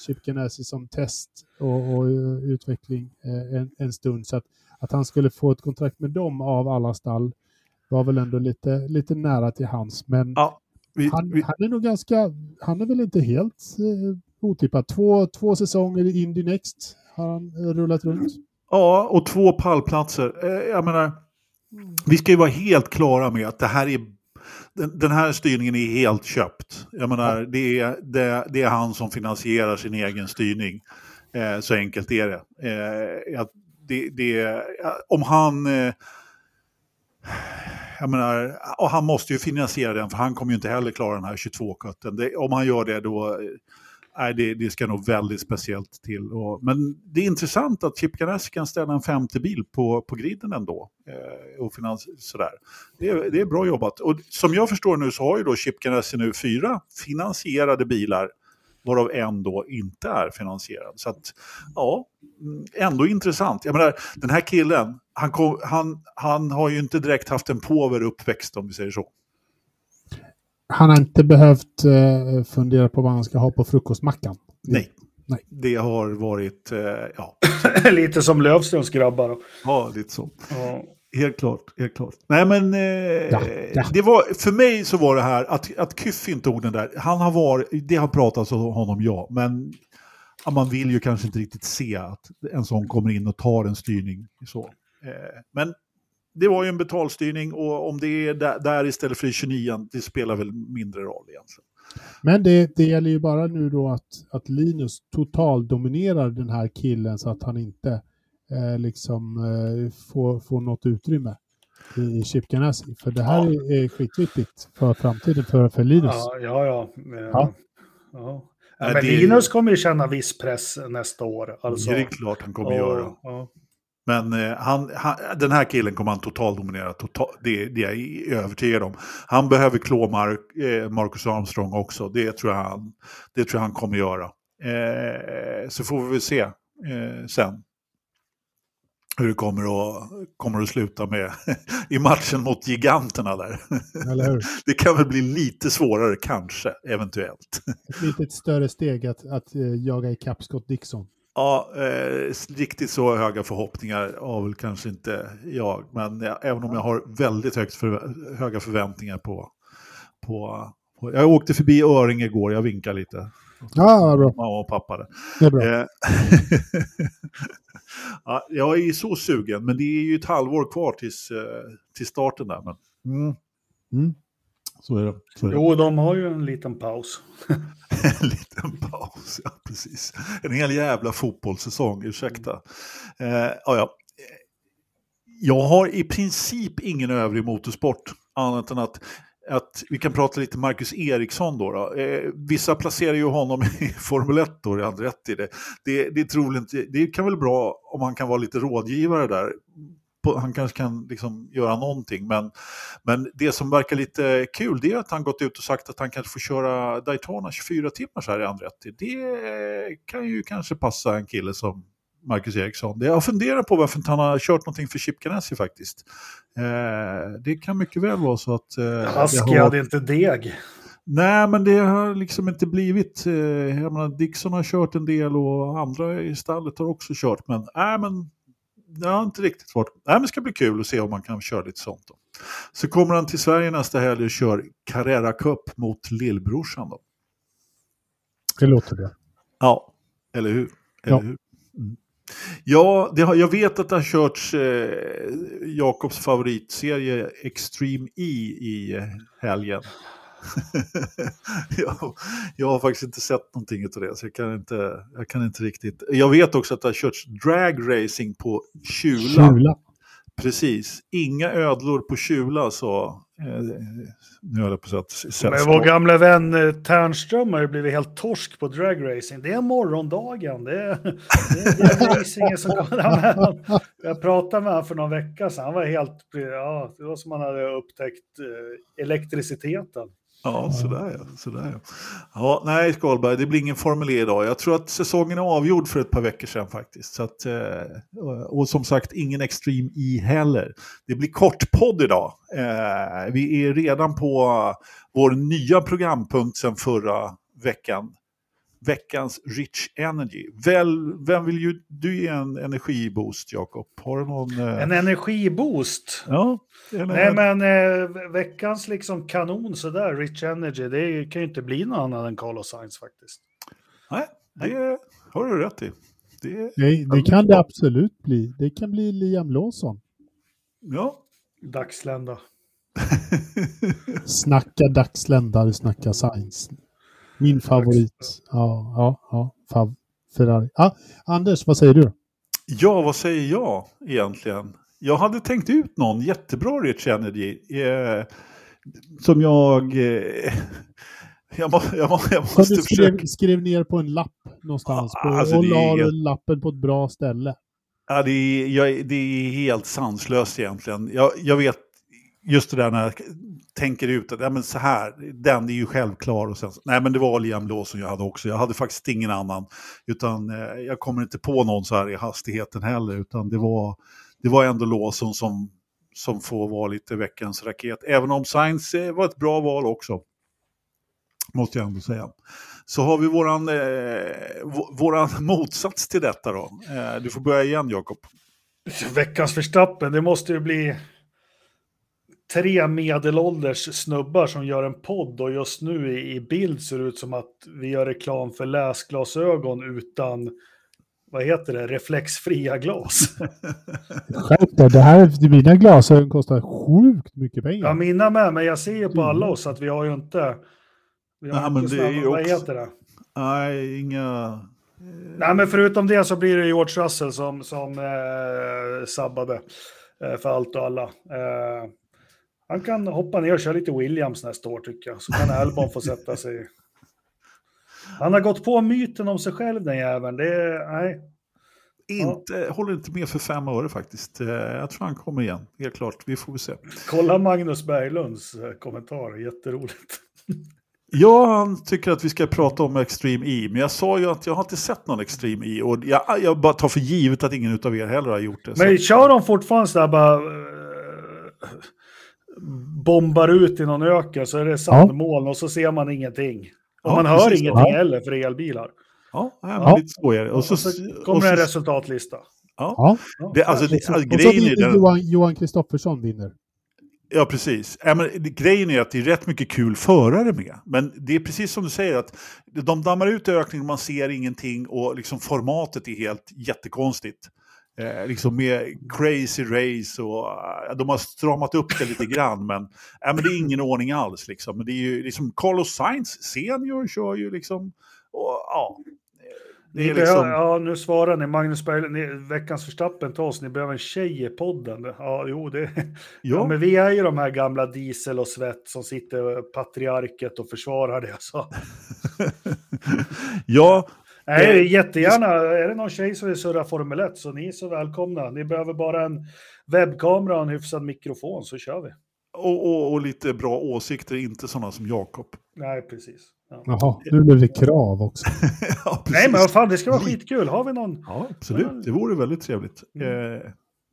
[SPEAKER 2] Chip Ganassi som test och, och utveckling en, en, stund. Så att, att han skulle få ett kontrakt med dem av alla stall var väl ändå lite, lite nära till hans. Men ja, vi, han, vi... han, är nog ganska, han är väl inte helt eh, otippad. Två, två säsonger i Indy Next har han rullat runt.
[SPEAKER 1] Ja, och två pallplatser. Eh, jag menar, vi ska ju vara helt klara med att det här är den, den här styrningen är helt köpt. Jag menar, det är, det, det är han som finansierar sin egen styrning. Eh, så enkelt är det. Eh, det, det om han... Eh, jag menar, och han måste ju finansiera den för han kommer ju inte heller klara den här 22-kutten. Om han gör det då nej, det, det ska nog väldigt speciellt till. Och, men det är intressant att Chip Ganassi kan ställa en femte bil på, på griden ändå. Eh, och finans, sådär. Det, är, det är bra jobbat. Och som jag förstår nu så har ju då Chip Ganassi nu fyra finansierade bilar varav en då inte är finansierad. Så att, ja, mm, ändå intressant. Jag menar, den här killen, han, kom, han, han har ju inte direkt haft en påver uppväxt om vi säger så
[SPEAKER 2] han har inte behövt eh, fundera på vad han ska ha på frukostmackan.
[SPEAKER 1] Nej. Nej. Det har varit, eh, ja.
[SPEAKER 3] lite som Lövströms grabbar.
[SPEAKER 1] Ja, lite så. Ja. Helt klart, helt klart. Nej men, eh, ja, ja. det var, för mig så var det här att, att Kyff inte tog den där, han har varit, det har pratats om honom ja, men ja, man vill ju kanske inte riktigt se att en sån kommer in och tar en styrning. Så. Eh, men det var ju en betalstyrning och om det är där, istället för i 29 det spelar väl mindre roll egentligen.
[SPEAKER 2] Men det, det gäller ju bara nu då att, att Linus totaldominerar den här killen så att han inte eh, liksom eh, får, får något utrymme i Chip Ganassi. För det här ja. är, är skitviktigt för framtiden för, för Linus.
[SPEAKER 3] Ja, ja. ja. ja. ja. men det... Linus kommer ju känna viss press nästa år. Alltså.
[SPEAKER 1] Det är klart han kommer och, göra. Men eh, han, han, den här killen kommer han totaldominera, total, det, det är jag övertygad om. Han behöver klå Mark, eh, Marcus Armstrong också, det tror jag han, det tror jag han kommer göra. Eh, så får vi väl se eh, sen hur det kommer att, kommer att sluta med i matchen mot giganterna där. Det kan väl bli lite svårare kanske, eventuellt.
[SPEAKER 2] Ett litet större steg att, att eh, jaga ikapp Scott Dixon.
[SPEAKER 1] Ja, eh, riktigt så höga förhoppningar har väl kanske inte jag. Men jag, även om jag har väldigt högt för, höga förväntningar på, på, på, Jag åkte förbi Öring igår, jag vinkade lite.
[SPEAKER 2] Ja, bra.
[SPEAKER 1] Mamma och pappa. Det.
[SPEAKER 2] det är bra. Eh,
[SPEAKER 1] ja, jag är så sugen, men det är ju ett halvår kvar tills, eh, till starten där. Men... Mm. Mm. Så är det. Så är det.
[SPEAKER 3] Jo, de har ju en liten paus.
[SPEAKER 1] en liten paus, ja precis. En hel jävla fotbollssäsong, ursäkta. Eh, ja, ja. Jag har i princip ingen övrig motorsport annat än att att vi kan prata lite Marcus Eriksson då. då. Eh, vissa placerar ju honom i Formel 1 då, det är rätt i det. Det, det, är troligt, det kan väl bra om han kan vara lite rådgivare där han kanske kan liksom göra någonting. Men, men det som verkar lite kul det är att han gått ut och sagt att han kanske får köra Daytona 24 timmar så här i andra Det kan ju kanske passa en kille som Marcus Eriksson. Jag funderar på varför han har kört någonting för Chip Ganassi faktiskt. Eh, det kan mycket väl vara så att...
[SPEAKER 3] Eh, Husky har... hade inte deg.
[SPEAKER 1] Nej, men det har liksom inte blivit... Eh, jag menar, Dixon har kört en del och andra i stallet har också kört. Men, äh, men det har inte riktigt svårt. Nej, men det ska bli kul att se om man kan köra lite sånt. Då. Så kommer han till Sverige nästa helg och kör Carrera Cup mot lillbrorsan. Då.
[SPEAKER 2] Det låter det.
[SPEAKER 1] Ja, eller hur? Eller ja. hur? Mm. Ja, har, jag vet att det har körts eh, Jakobs favoritserie Extreme E i helgen. jag, jag, har faktiskt inte sett någonting av det, så jag kan inte, jag kan inte riktigt. Jag vet också att det har körts dragracing på Kjula. Kjula. Precis, inga ödlor på Kjula så eh, nu höll jag på att säga
[SPEAKER 3] Men vår gamla vän eh, Ternström har ju blivit helt torsk på dragracing. Det är morgondagen. Det är, det är racingen som kommer. Jag pratade med honom för någon vecka sedan. Han var helt, ja, det var som han hade upptäckt eh, elektriciteten.
[SPEAKER 1] Ja, sådär ja. Sådär, ja. ja nej, Skalberg, det blir ingen Formel E idag. Jag tror att säsongen är avgjord för ett par veckor sedan faktiskt. Så att, eh, och som sagt, ingen Extreme E heller. Det blir kortpodd idag. Eh, vi är redan på vår nya programpunkt sedan förra veckan. Veckans Rich Energy. Väl, vem vill ju du ge en energiboost, Jakob? Har du någon... Eh...
[SPEAKER 3] En energiboost?
[SPEAKER 1] Ja.
[SPEAKER 3] Eller... Nej, men eh, veckans liksom kanon sådär, Rich Energy, det kan ju inte bli något annat än Carlos Sainz faktiskt.
[SPEAKER 1] Nej, det har du rätt i.
[SPEAKER 2] Det, Nej, det kan det absolut bli. Det kan bli Liam Lawson.
[SPEAKER 1] Ja.
[SPEAKER 3] Dagslända.
[SPEAKER 2] snacka dagsländare, snacka science. Min favorit. Ja, ja, ja. Fav Ferrari. Ja, Anders, vad säger du?
[SPEAKER 1] Ja, vad säger jag egentligen? Jag hade tänkt ut någon jättebra Rich Energy. Eh, som jag... Eh, jag, må, jag, må, jag måste
[SPEAKER 2] du skrev, försöka... skrev ner på en lapp någonstans på, alltså, och la helt... lappen på ett bra ställe.
[SPEAKER 1] Ja, det, är, jag, det är helt sanslöst egentligen. Jag, jag vet just det där när jag tänker ut att ja, men så här, den är ju självklar. Och sen, nej men det var Liam Lawson jag hade också. Jag hade faktiskt ingen annan. Utan eh, jag kommer inte på någon så här i hastigheten heller. Utan det var, det var ändå Lawson som, som får vara lite veckans raket. Även om Science eh, var ett bra val också. Måste jag ändå säga. Så har vi våran, eh, våran motsats till detta då. Eh, du får börja igen Jakob.
[SPEAKER 3] Veckans förstappen, det måste ju bli tre medelålders snubbar som gör en podd och just nu i, i bild ser det ut som att vi gör reklam för läsglasögon utan vad heter det, reflexfria glas.
[SPEAKER 2] Skärp det här, mina glasögon kostar sjukt mycket pengar.
[SPEAKER 3] Ja, mina med, men jag ser ju på alla oss att vi har ju inte...
[SPEAKER 1] Vi har Nej, inte men det är ju vad också... heter det? Nej, inga...
[SPEAKER 3] Nej, men förutom det så blir det George Russell som, som eh, sabbade eh, för allt och alla. Eh, han kan hoppa ner och köra lite Williams nästa år tycker jag. Så kan Albon få sätta sig. Han har gått på myten om sig själv den jäveln. Det är, nej.
[SPEAKER 1] Inte, ja. Håller inte med för fem öre faktiskt. Eh, jag tror han kommer igen, helt klart. Vi får se.
[SPEAKER 3] Kolla Magnus Berglunds eh, kommentar, jätteroligt.
[SPEAKER 1] Ja, han tycker att vi ska prata om Extreme E, men jag sa ju att jag har inte sett någon Extreme E och jag, jag bara tar för givet att ingen av er heller har gjort det.
[SPEAKER 3] Men så. kör de fortfarande sådär bara uh, bombar ut i någon öken så är det sandmoln ja. och så ser man ingenting. Och ja, man hör ingenting ja. heller för elbilar.
[SPEAKER 1] Ja, ja. lite det. Och så, och så
[SPEAKER 3] kommer och så, en resultatlista.
[SPEAKER 1] Ja, det, alltså, det, alltså, grejen är
[SPEAKER 2] Johan, Johan Kristoffersson vinner.
[SPEAKER 1] Ja, precis. Ja, men, grejen är att det är rätt mycket kul förare med. Men det är precis som du säger, att de dammar ut ökningen, man ser ingenting och liksom formatet är helt jättekonstigt. Eh, liksom med crazy race och uh, de har stramat upp det lite grann men, äh, men det är ingen ordning alls. Liksom. Men det är ju liksom Carlos Sainz senior kör ju liksom, och, ja,
[SPEAKER 3] liksom... ja, nu svarar ni. Magnus Berglund, veckans förstappen till oss. Ni behöver en tjej i podden. Ja, jo, det... Ja. ja. men vi är ju de här gamla diesel och svett som sitter patriarket och försvarar det. Så.
[SPEAKER 1] ja.
[SPEAKER 3] Nej, jättegärna. Är det någon tjej som vill surra Formel 1 så ni är så välkomna. Ni behöver bara en webbkamera och en hyfsad mikrofon så kör vi.
[SPEAKER 1] Och, och, och lite bra åsikter, inte sådana som Jakob.
[SPEAKER 3] Nej, precis.
[SPEAKER 2] Ja. Jaha, nu blir det krav också.
[SPEAKER 3] ja, Nej, men vad fan, det ska vara skitkul. Har vi någon?
[SPEAKER 1] Ja, absolut. Det vore väldigt trevligt. Mm. Eh,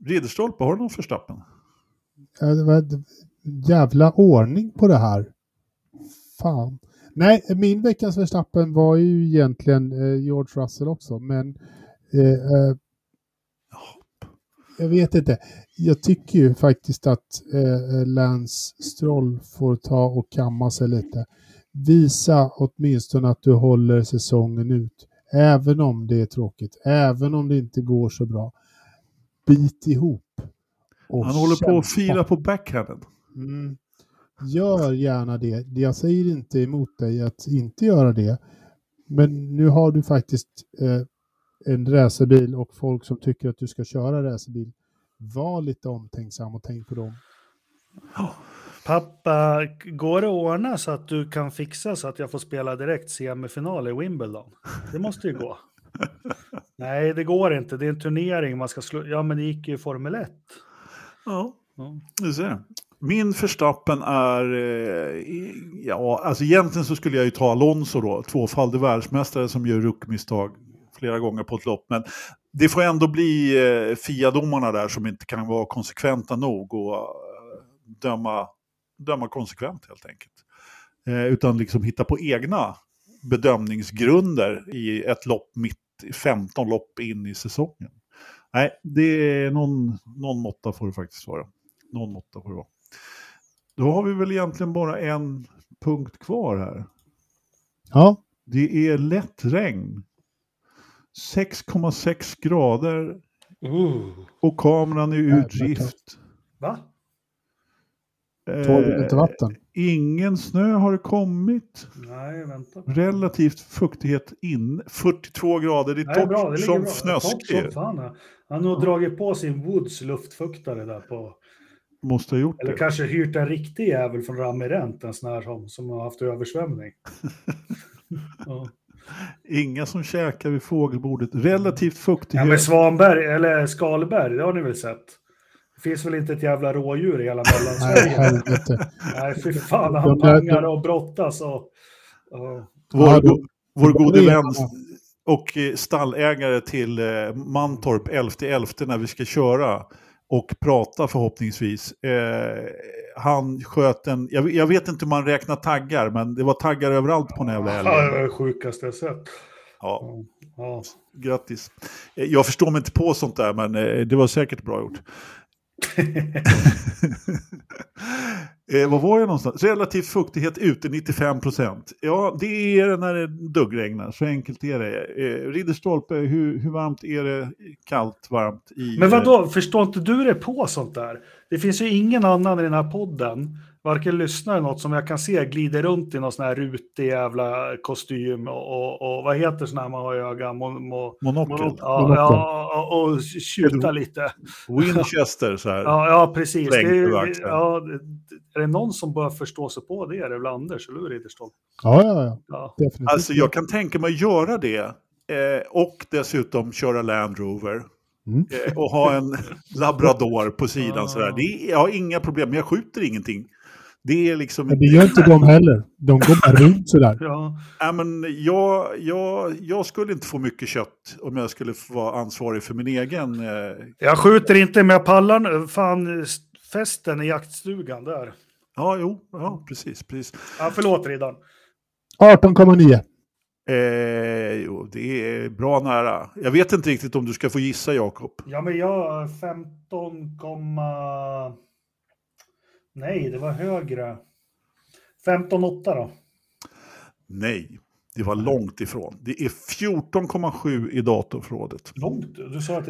[SPEAKER 1] Ridderstolpe, har du någon förstappen?
[SPEAKER 2] Ja, det var jävla ordning på det här. Fan. Nej, min veckans förstappen var ju egentligen eh, George Russell också, men eh, eh, jag vet inte. Jag tycker ju faktiskt att eh, Lance Stroll får ta och kamma sig lite. Visa åtminstone att du håller säsongen ut. Även om det är tråkigt, även om det inte går så bra. Bit ihop.
[SPEAKER 1] Han håller kämpa. på att fila på backhanden.
[SPEAKER 2] Mm. Gör gärna det. Jag säger inte emot dig att inte göra det. Men nu har du faktiskt eh, en racerbil och folk som tycker att du ska köra racerbil. Var lite omtänksam och tänk på dem.
[SPEAKER 3] Pappa, går det att ordna så att du kan fixa så att jag får spela direkt semifinal i Wimbledon? Det måste ju gå. Nej, det går inte. Det är en turnering man ska slå. Ja, men det gick ju Formel 1.
[SPEAKER 1] Ja, du ser. Min förstappen är, eh, ja, alltså egentligen så skulle jag ju ta Alonso då, tvåfaldig världsmästare som gör ruckmisstag flera gånger på ett lopp. Men det får ändå bli eh, FIA-domarna där som inte kan vara konsekventa nog och eh, döma, döma konsekvent helt enkelt. Eh, utan liksom hitta på egna bedömningsgrunder i ett lopp mitt, 15 lopp in i säsongen. Nej, det är någon, någon måtta får det faktiskt vara. Någon måtta får det vara. Då har vi väl egentligen bara en punkt kvar här.
[SPEAKER 2] Ja,
[SPEAKER 1] Det är lätt regn. 6,6 grader
[SPEAKER 3] Uh.
[SPEAKER 1] och kameran är ur drift.
[SPEAKER 3] Va?
[SPEAKER 1] Eh,
[SPEAKER 2] inte vatten.
[SPEAKER 1] ingen snö har kommit.
[SPEAKER 3] Nej, vänta.
[SPEAKER 1] Relativt fuktighet in. 42 grader. Det är
[SPEAKER 3] Nej,
[SPEAKER 1] torrt som
[SPEAKER 3] bra.
[SPEAKER 1] fnösk.
[SPEAKER 3] Torrt som fan. ja. Han har nog dragit på sin Woods luftfuktare där på...
[SPEAKER 1] Måste ha gjort
[SPEAKER 3] Eller
[SPEAKER 1] det.
[SPEAKER 3] kanske hyrt en riktig jävel från Ramirent, en sån här som, som har haft översvämning. ja.
[SPEAKER 1] Inga som käkar vid fågelbordet. Relativt
[SPEAKER 3] ja,
[SPEAKER 1] fuktighet.
[SPEAKER 3] men Svanberg, eller Skalberg, det har ni väl sett? Det finns väl inte ett jävla rådjur i hela Mellansverige? Nej, fy fan, han pangar och brottas och... och
[SPEAKER 1] Vår,
[SPEAKER 2] Ja,
[SPEAKER 1] go- vår
[SPEAKER 2] de
[SPEAKER 1] gode vän och eh, stallägare till eh, Mantorp 11.11 när vi ska köra och prata förhoppningsvis. Eh, han sköt en, jag, jag vet inte hur man räknar taggar, men det var taggar överallt på den jävla
[SPEAKER 3] Ja, det
[SPEAKER 1] älgen.
[SPEAKER 3] var det sjukaste jag sett.
[SPEAKER 1] Ja,
[SPEAKER 3] Ja.
[SPEAKER 1] grattis. Eh, Jag förstår mig inte på sånt där, men eh, det var säkert bra gjort. eh, vad var jag någonstans? Relativ fuktighet ute 95 procent. Ja, det är det när det duggregnar. Så enkelt är det. Eh, Ridderstolpe, hur, hur varmt är det? Kallt, varmt? I,
[SPEAKER 3] Men vad då? förstår inte du det på sånt där? Det finns ju ingen annan i den här podden, varken lyssnare eller något som jag kan se glider runt i någon sån här rutig jävla kostym och, och, och vad heter sån här man har i ögat? Mo, mo,
[SPEAKER 1] Monokel.
[SPEAKER 3] ja, ja, och, och tjuta lite.
[SPEAKER 1] Winchester så här.
[SPEAKER 3] Ja, ja precis. Det, är- ja, är det någon som bör förstå sig på det är det väl Anders, eller hur Ridderstolpe?
[SPEAKER 2] Ja, ja, ja.
[SPEAKER 3] Ja.
[SPEAKER 2] Definitivt.
[SPEAKER 1] Alltså jag kan tänka mig att göra det. Eh, och dessutom köra Land Rover.
[SPEAKER 2] Mm.
[SPEAKER 1] Eh, och ha en labrador på sidan
[SPEAKER 3] Ah.
[SPEAKER 1] sådär. Det är, jag har inga problem, men jag skjuter ingenting. Det är liksom...
[SPEAKER 2] Men det gör inte de heller. De går bara runt sådär.
[SPEAKER 3] Ja.
[SPEAKER 1] Nej, men jag, jag, jag skulle inte få mycket kött om jag skulle vara ansvarig för min egen. Eh,
[SPEAKER 3] Jag skjuter inte, pallar nu. Fan, festen i jaktstugan där.
[SPEAKER 1] ja, jo, ja, precis, precis.
[SPEAKER 3] Ja, förlåt Riddan.
[SPEAKER 2] 18,9.
[SPEAKER 1] Eh, jo, det är bra nära. Jag vet inte riktigt om du ska få gissa, Jakob.
[SPEAKER 3] Ja, men jag 15, komma- nej, det var högre. 15,8 då.
[SPEAKER 1] Nej, det var långt ifrån. Det är 14,7 i datorförrådet.
[SPEAKER 3] Långt. Du sa att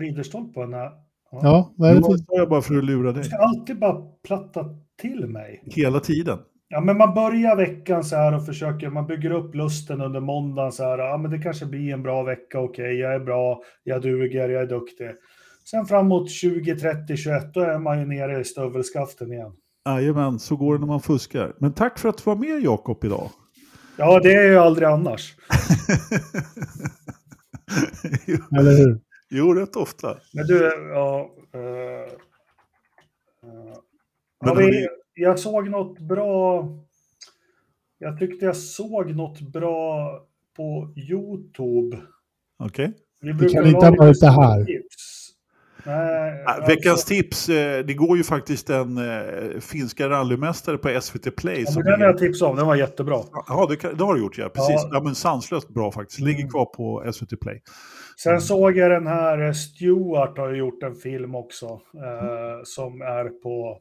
[SPEAKER 3] nära.
[SPEAKER 2] Ja, vad är
[SPEAKER 1] Det var jag bara för att lura
[SPEAKER 3] Du
[SPEAKER 1] dig.
[SPEAKER 3] ska alltid bara platta till mig.
[SPEAKER 1] Hela tiden.
[SPEAKER 3] Ja, men man börjar veckan så här och försöker, man bygger upp lusten under måndagen så här, ja men det kanske blir en bra vecka, okej, jag är bra, jag duger, jag är duktig. Sen framåt 20, 30, 21, då är man ju nere i stövelskaften igen.
[SPEAKER 1] Jajamän, så går det när man fuskar. Men tack för att du var med Jakob idag.
[SPEAKER 3] Ja, det är ju aldrig annars.
[SPEAKER 1] jo,
[SPEAKER 2] Eller hur?
[SPEAKER 1] jo, rätt ofta.
[SPEAKER 3] Men du, ja... Uh,
[SPEAKER 1] Men
[SPEAKER 3] ja, vi,
[SPEAKER 1] hörni-
[SPEAKER 3] jag såg något bra... Jag tyckte jag såg något bra på YouTube.
[SPEAKER 1] Okej.
[SPEAKER 3] Vi
[SPEAKER 2] kan
[SPEAKER 3] brukar
[SPEAKER 2] inte
[SPEAKER 3] ha
[SPEAKER 2] varit det här.
[SPEAKER 3] tips. Nej,
[SPEAKER 1] Ah,
[SPEAKER 3] alltså-
[SPEAKER 1] Veckans tips, eh, det går ju faktiskt en eh, finska rallymästare på SVT Play.
[SPEAKER 3] Ja,
[SPEAKER 1] som
[SPEAKER 3] den
[SPEAKER 1] är-
[SPEAKER 3] har jag tipsat om, den var jättebra.
[SPEAKER 1] Ja, det, kan, det har du gjort ja. Precis.
[SPEAKER 3] Ja.
[SPEAKER 1] Ja. men sanslöst bra faktiskt. Ligger
[SPEAKER 3] Mm.
[SPEAKER 1] kvar på SVT Play.
[SPEAKER 3] Sen såg jag den här, eh, Stewart har ju gjort en film också, eh, som är på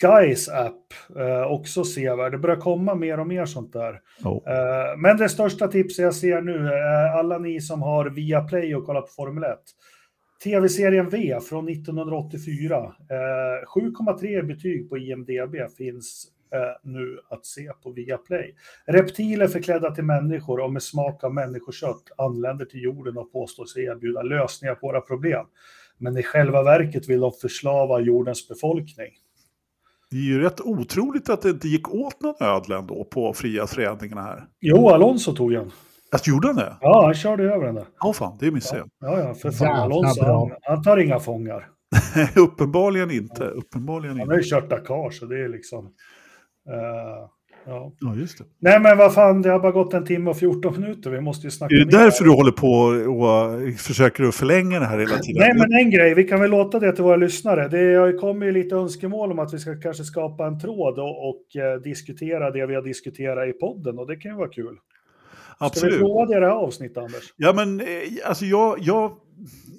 [SPEAKER 3] Skys app, eh, också sevärd. Det börjar komma mer och mer sånt där.
[SPEAKER 1] Oh.
[SPEAKER 3] Eh, men det största tipset jag ser nu, eh, alla ni som har Viaplay och kollar på Formel 1. Tv-serien V från 1984. Eh, 7,3 i betyg på IMDB finns eh, nu att se på Viaplay. Reptiler förklädda till människor och med smak av människokött anländer till jorden och påstår sig erbjuda lösningar på våra problem. Men i själva verket vill de förslava jordens befolkning.
[SPEAKER 1] Det är ju rätt otroligt att det inte gick åt någon ödla ändå på fria träningarna här.
[SPEAKER 3] Jo, Alonso tog en.
[SPEAKER 1] Alltså gjorde han det?
[SPEAKER 3] Ja, han körde över den där.
[SPEAKER 1] Ja, fan, det missade jag.
[SPEAKER 3] Ja, ja, för fan. Alonso, han, han tar inga fångar.
[SPEAKER 1] Uppenbarligen inte. Uppenbarligen
[SPEAKER 3] Han har ju kört Dakar, så det är liksom... eh, ja.
[SPEAKER 1] Ja, just det.
[SPEAKER 3] Nej, men vad fan, det har bara gått en timme och 14 minuter. Vi måste ju snacka
[SPEAKER 1] Är det därför du håller på och försöker att förlänga det här hela tiden?
[SPEAKER 3] Nej, men en grej, vi kan väl låta det till våra lyssnare. Det har ju kommit ju lite önskemål om att vi ska kanske skapa en tråd och, och eh, diskutera det vi har diskuterat i podden och det kan ju vara kul.
[SPEAKER 1] Absolut.
[SPEAKER 3] Ska vi prova det här avsnittet, Anders?
[SPEAKER 1] Ja, men eh, alltså jag, jag,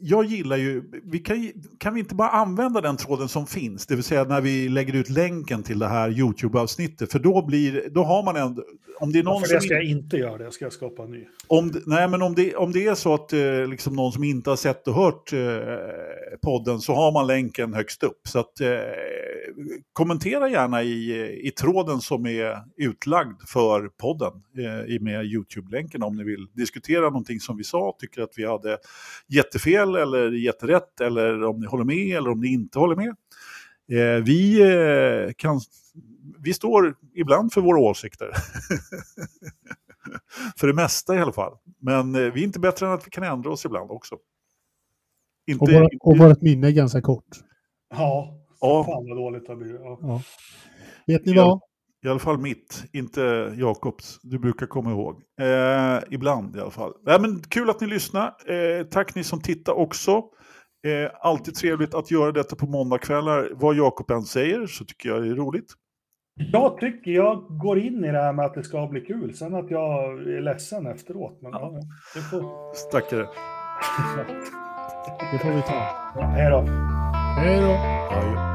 [SPEAKER 1] jag gillar ju, vi kan, kan vi inte bara använda den tråden som finns, det vill säga när vi lägger ut länken till det här YouTube-avsnittet, för då blir, då har man en, om det är någon
[SPEAKER 3] Ja, för det ska jag inte göra, det ska jag skapa en ny.
[SPEAKER 1] om, nej, men om det, om det är så att eh, liksom någon som inte har sett och hört eh, podden så har man länken högst upp. Så att, eh, kommentera gärna i, i tråden som är utlagd för podden eh, med YouTube-länken om ni vill diskutera någonting som vi sa, tycker att vi hade jättefel eller jätterätt eller om ni håller med eller om ni inte håller med. Eh, vi, eh, kan, vi står ibland för våra åsikter. för det mesta i alla fall. Men eh, vi är inte bättre än att vi kan ändra oss ibland också. Inte,
[SPEAKER 2] Och, våra, och vårt minne är ganska kort.
[SPEAKER 3] Ja,
[SPEAKER 1] Ja.
[SPEAKER 3] fan vad dåligt det blir. Ja.
[SPEAKER 2] Ja. Vet ni
[SPEAKER 1] Ja.
[SPEAKER 2] vad?
[SPEAKER 1] I alla fall mitt, inte Jakobs. Du brukar komma ihåg. Eh, ibland i alla fall. Nej, men kul att ni lyssnar. Eh, tack ni som tittar också. Eh, alltid trevligt att göra detta på måndagskvällar. Vad Jakob än säger så tycker jag det är roligt.
[SPEAKER 3] Jag tycker jag går in i det här med att det ska bli kul. Sen att jag är ledsen efteråt. Men ja, det får...
[SPEAKER 1] Stackare.
[SPEAKER 2] Det får vi ta.
[SPEAKER 3] Ja, hej då.
[SPEAKER 2] Hej då!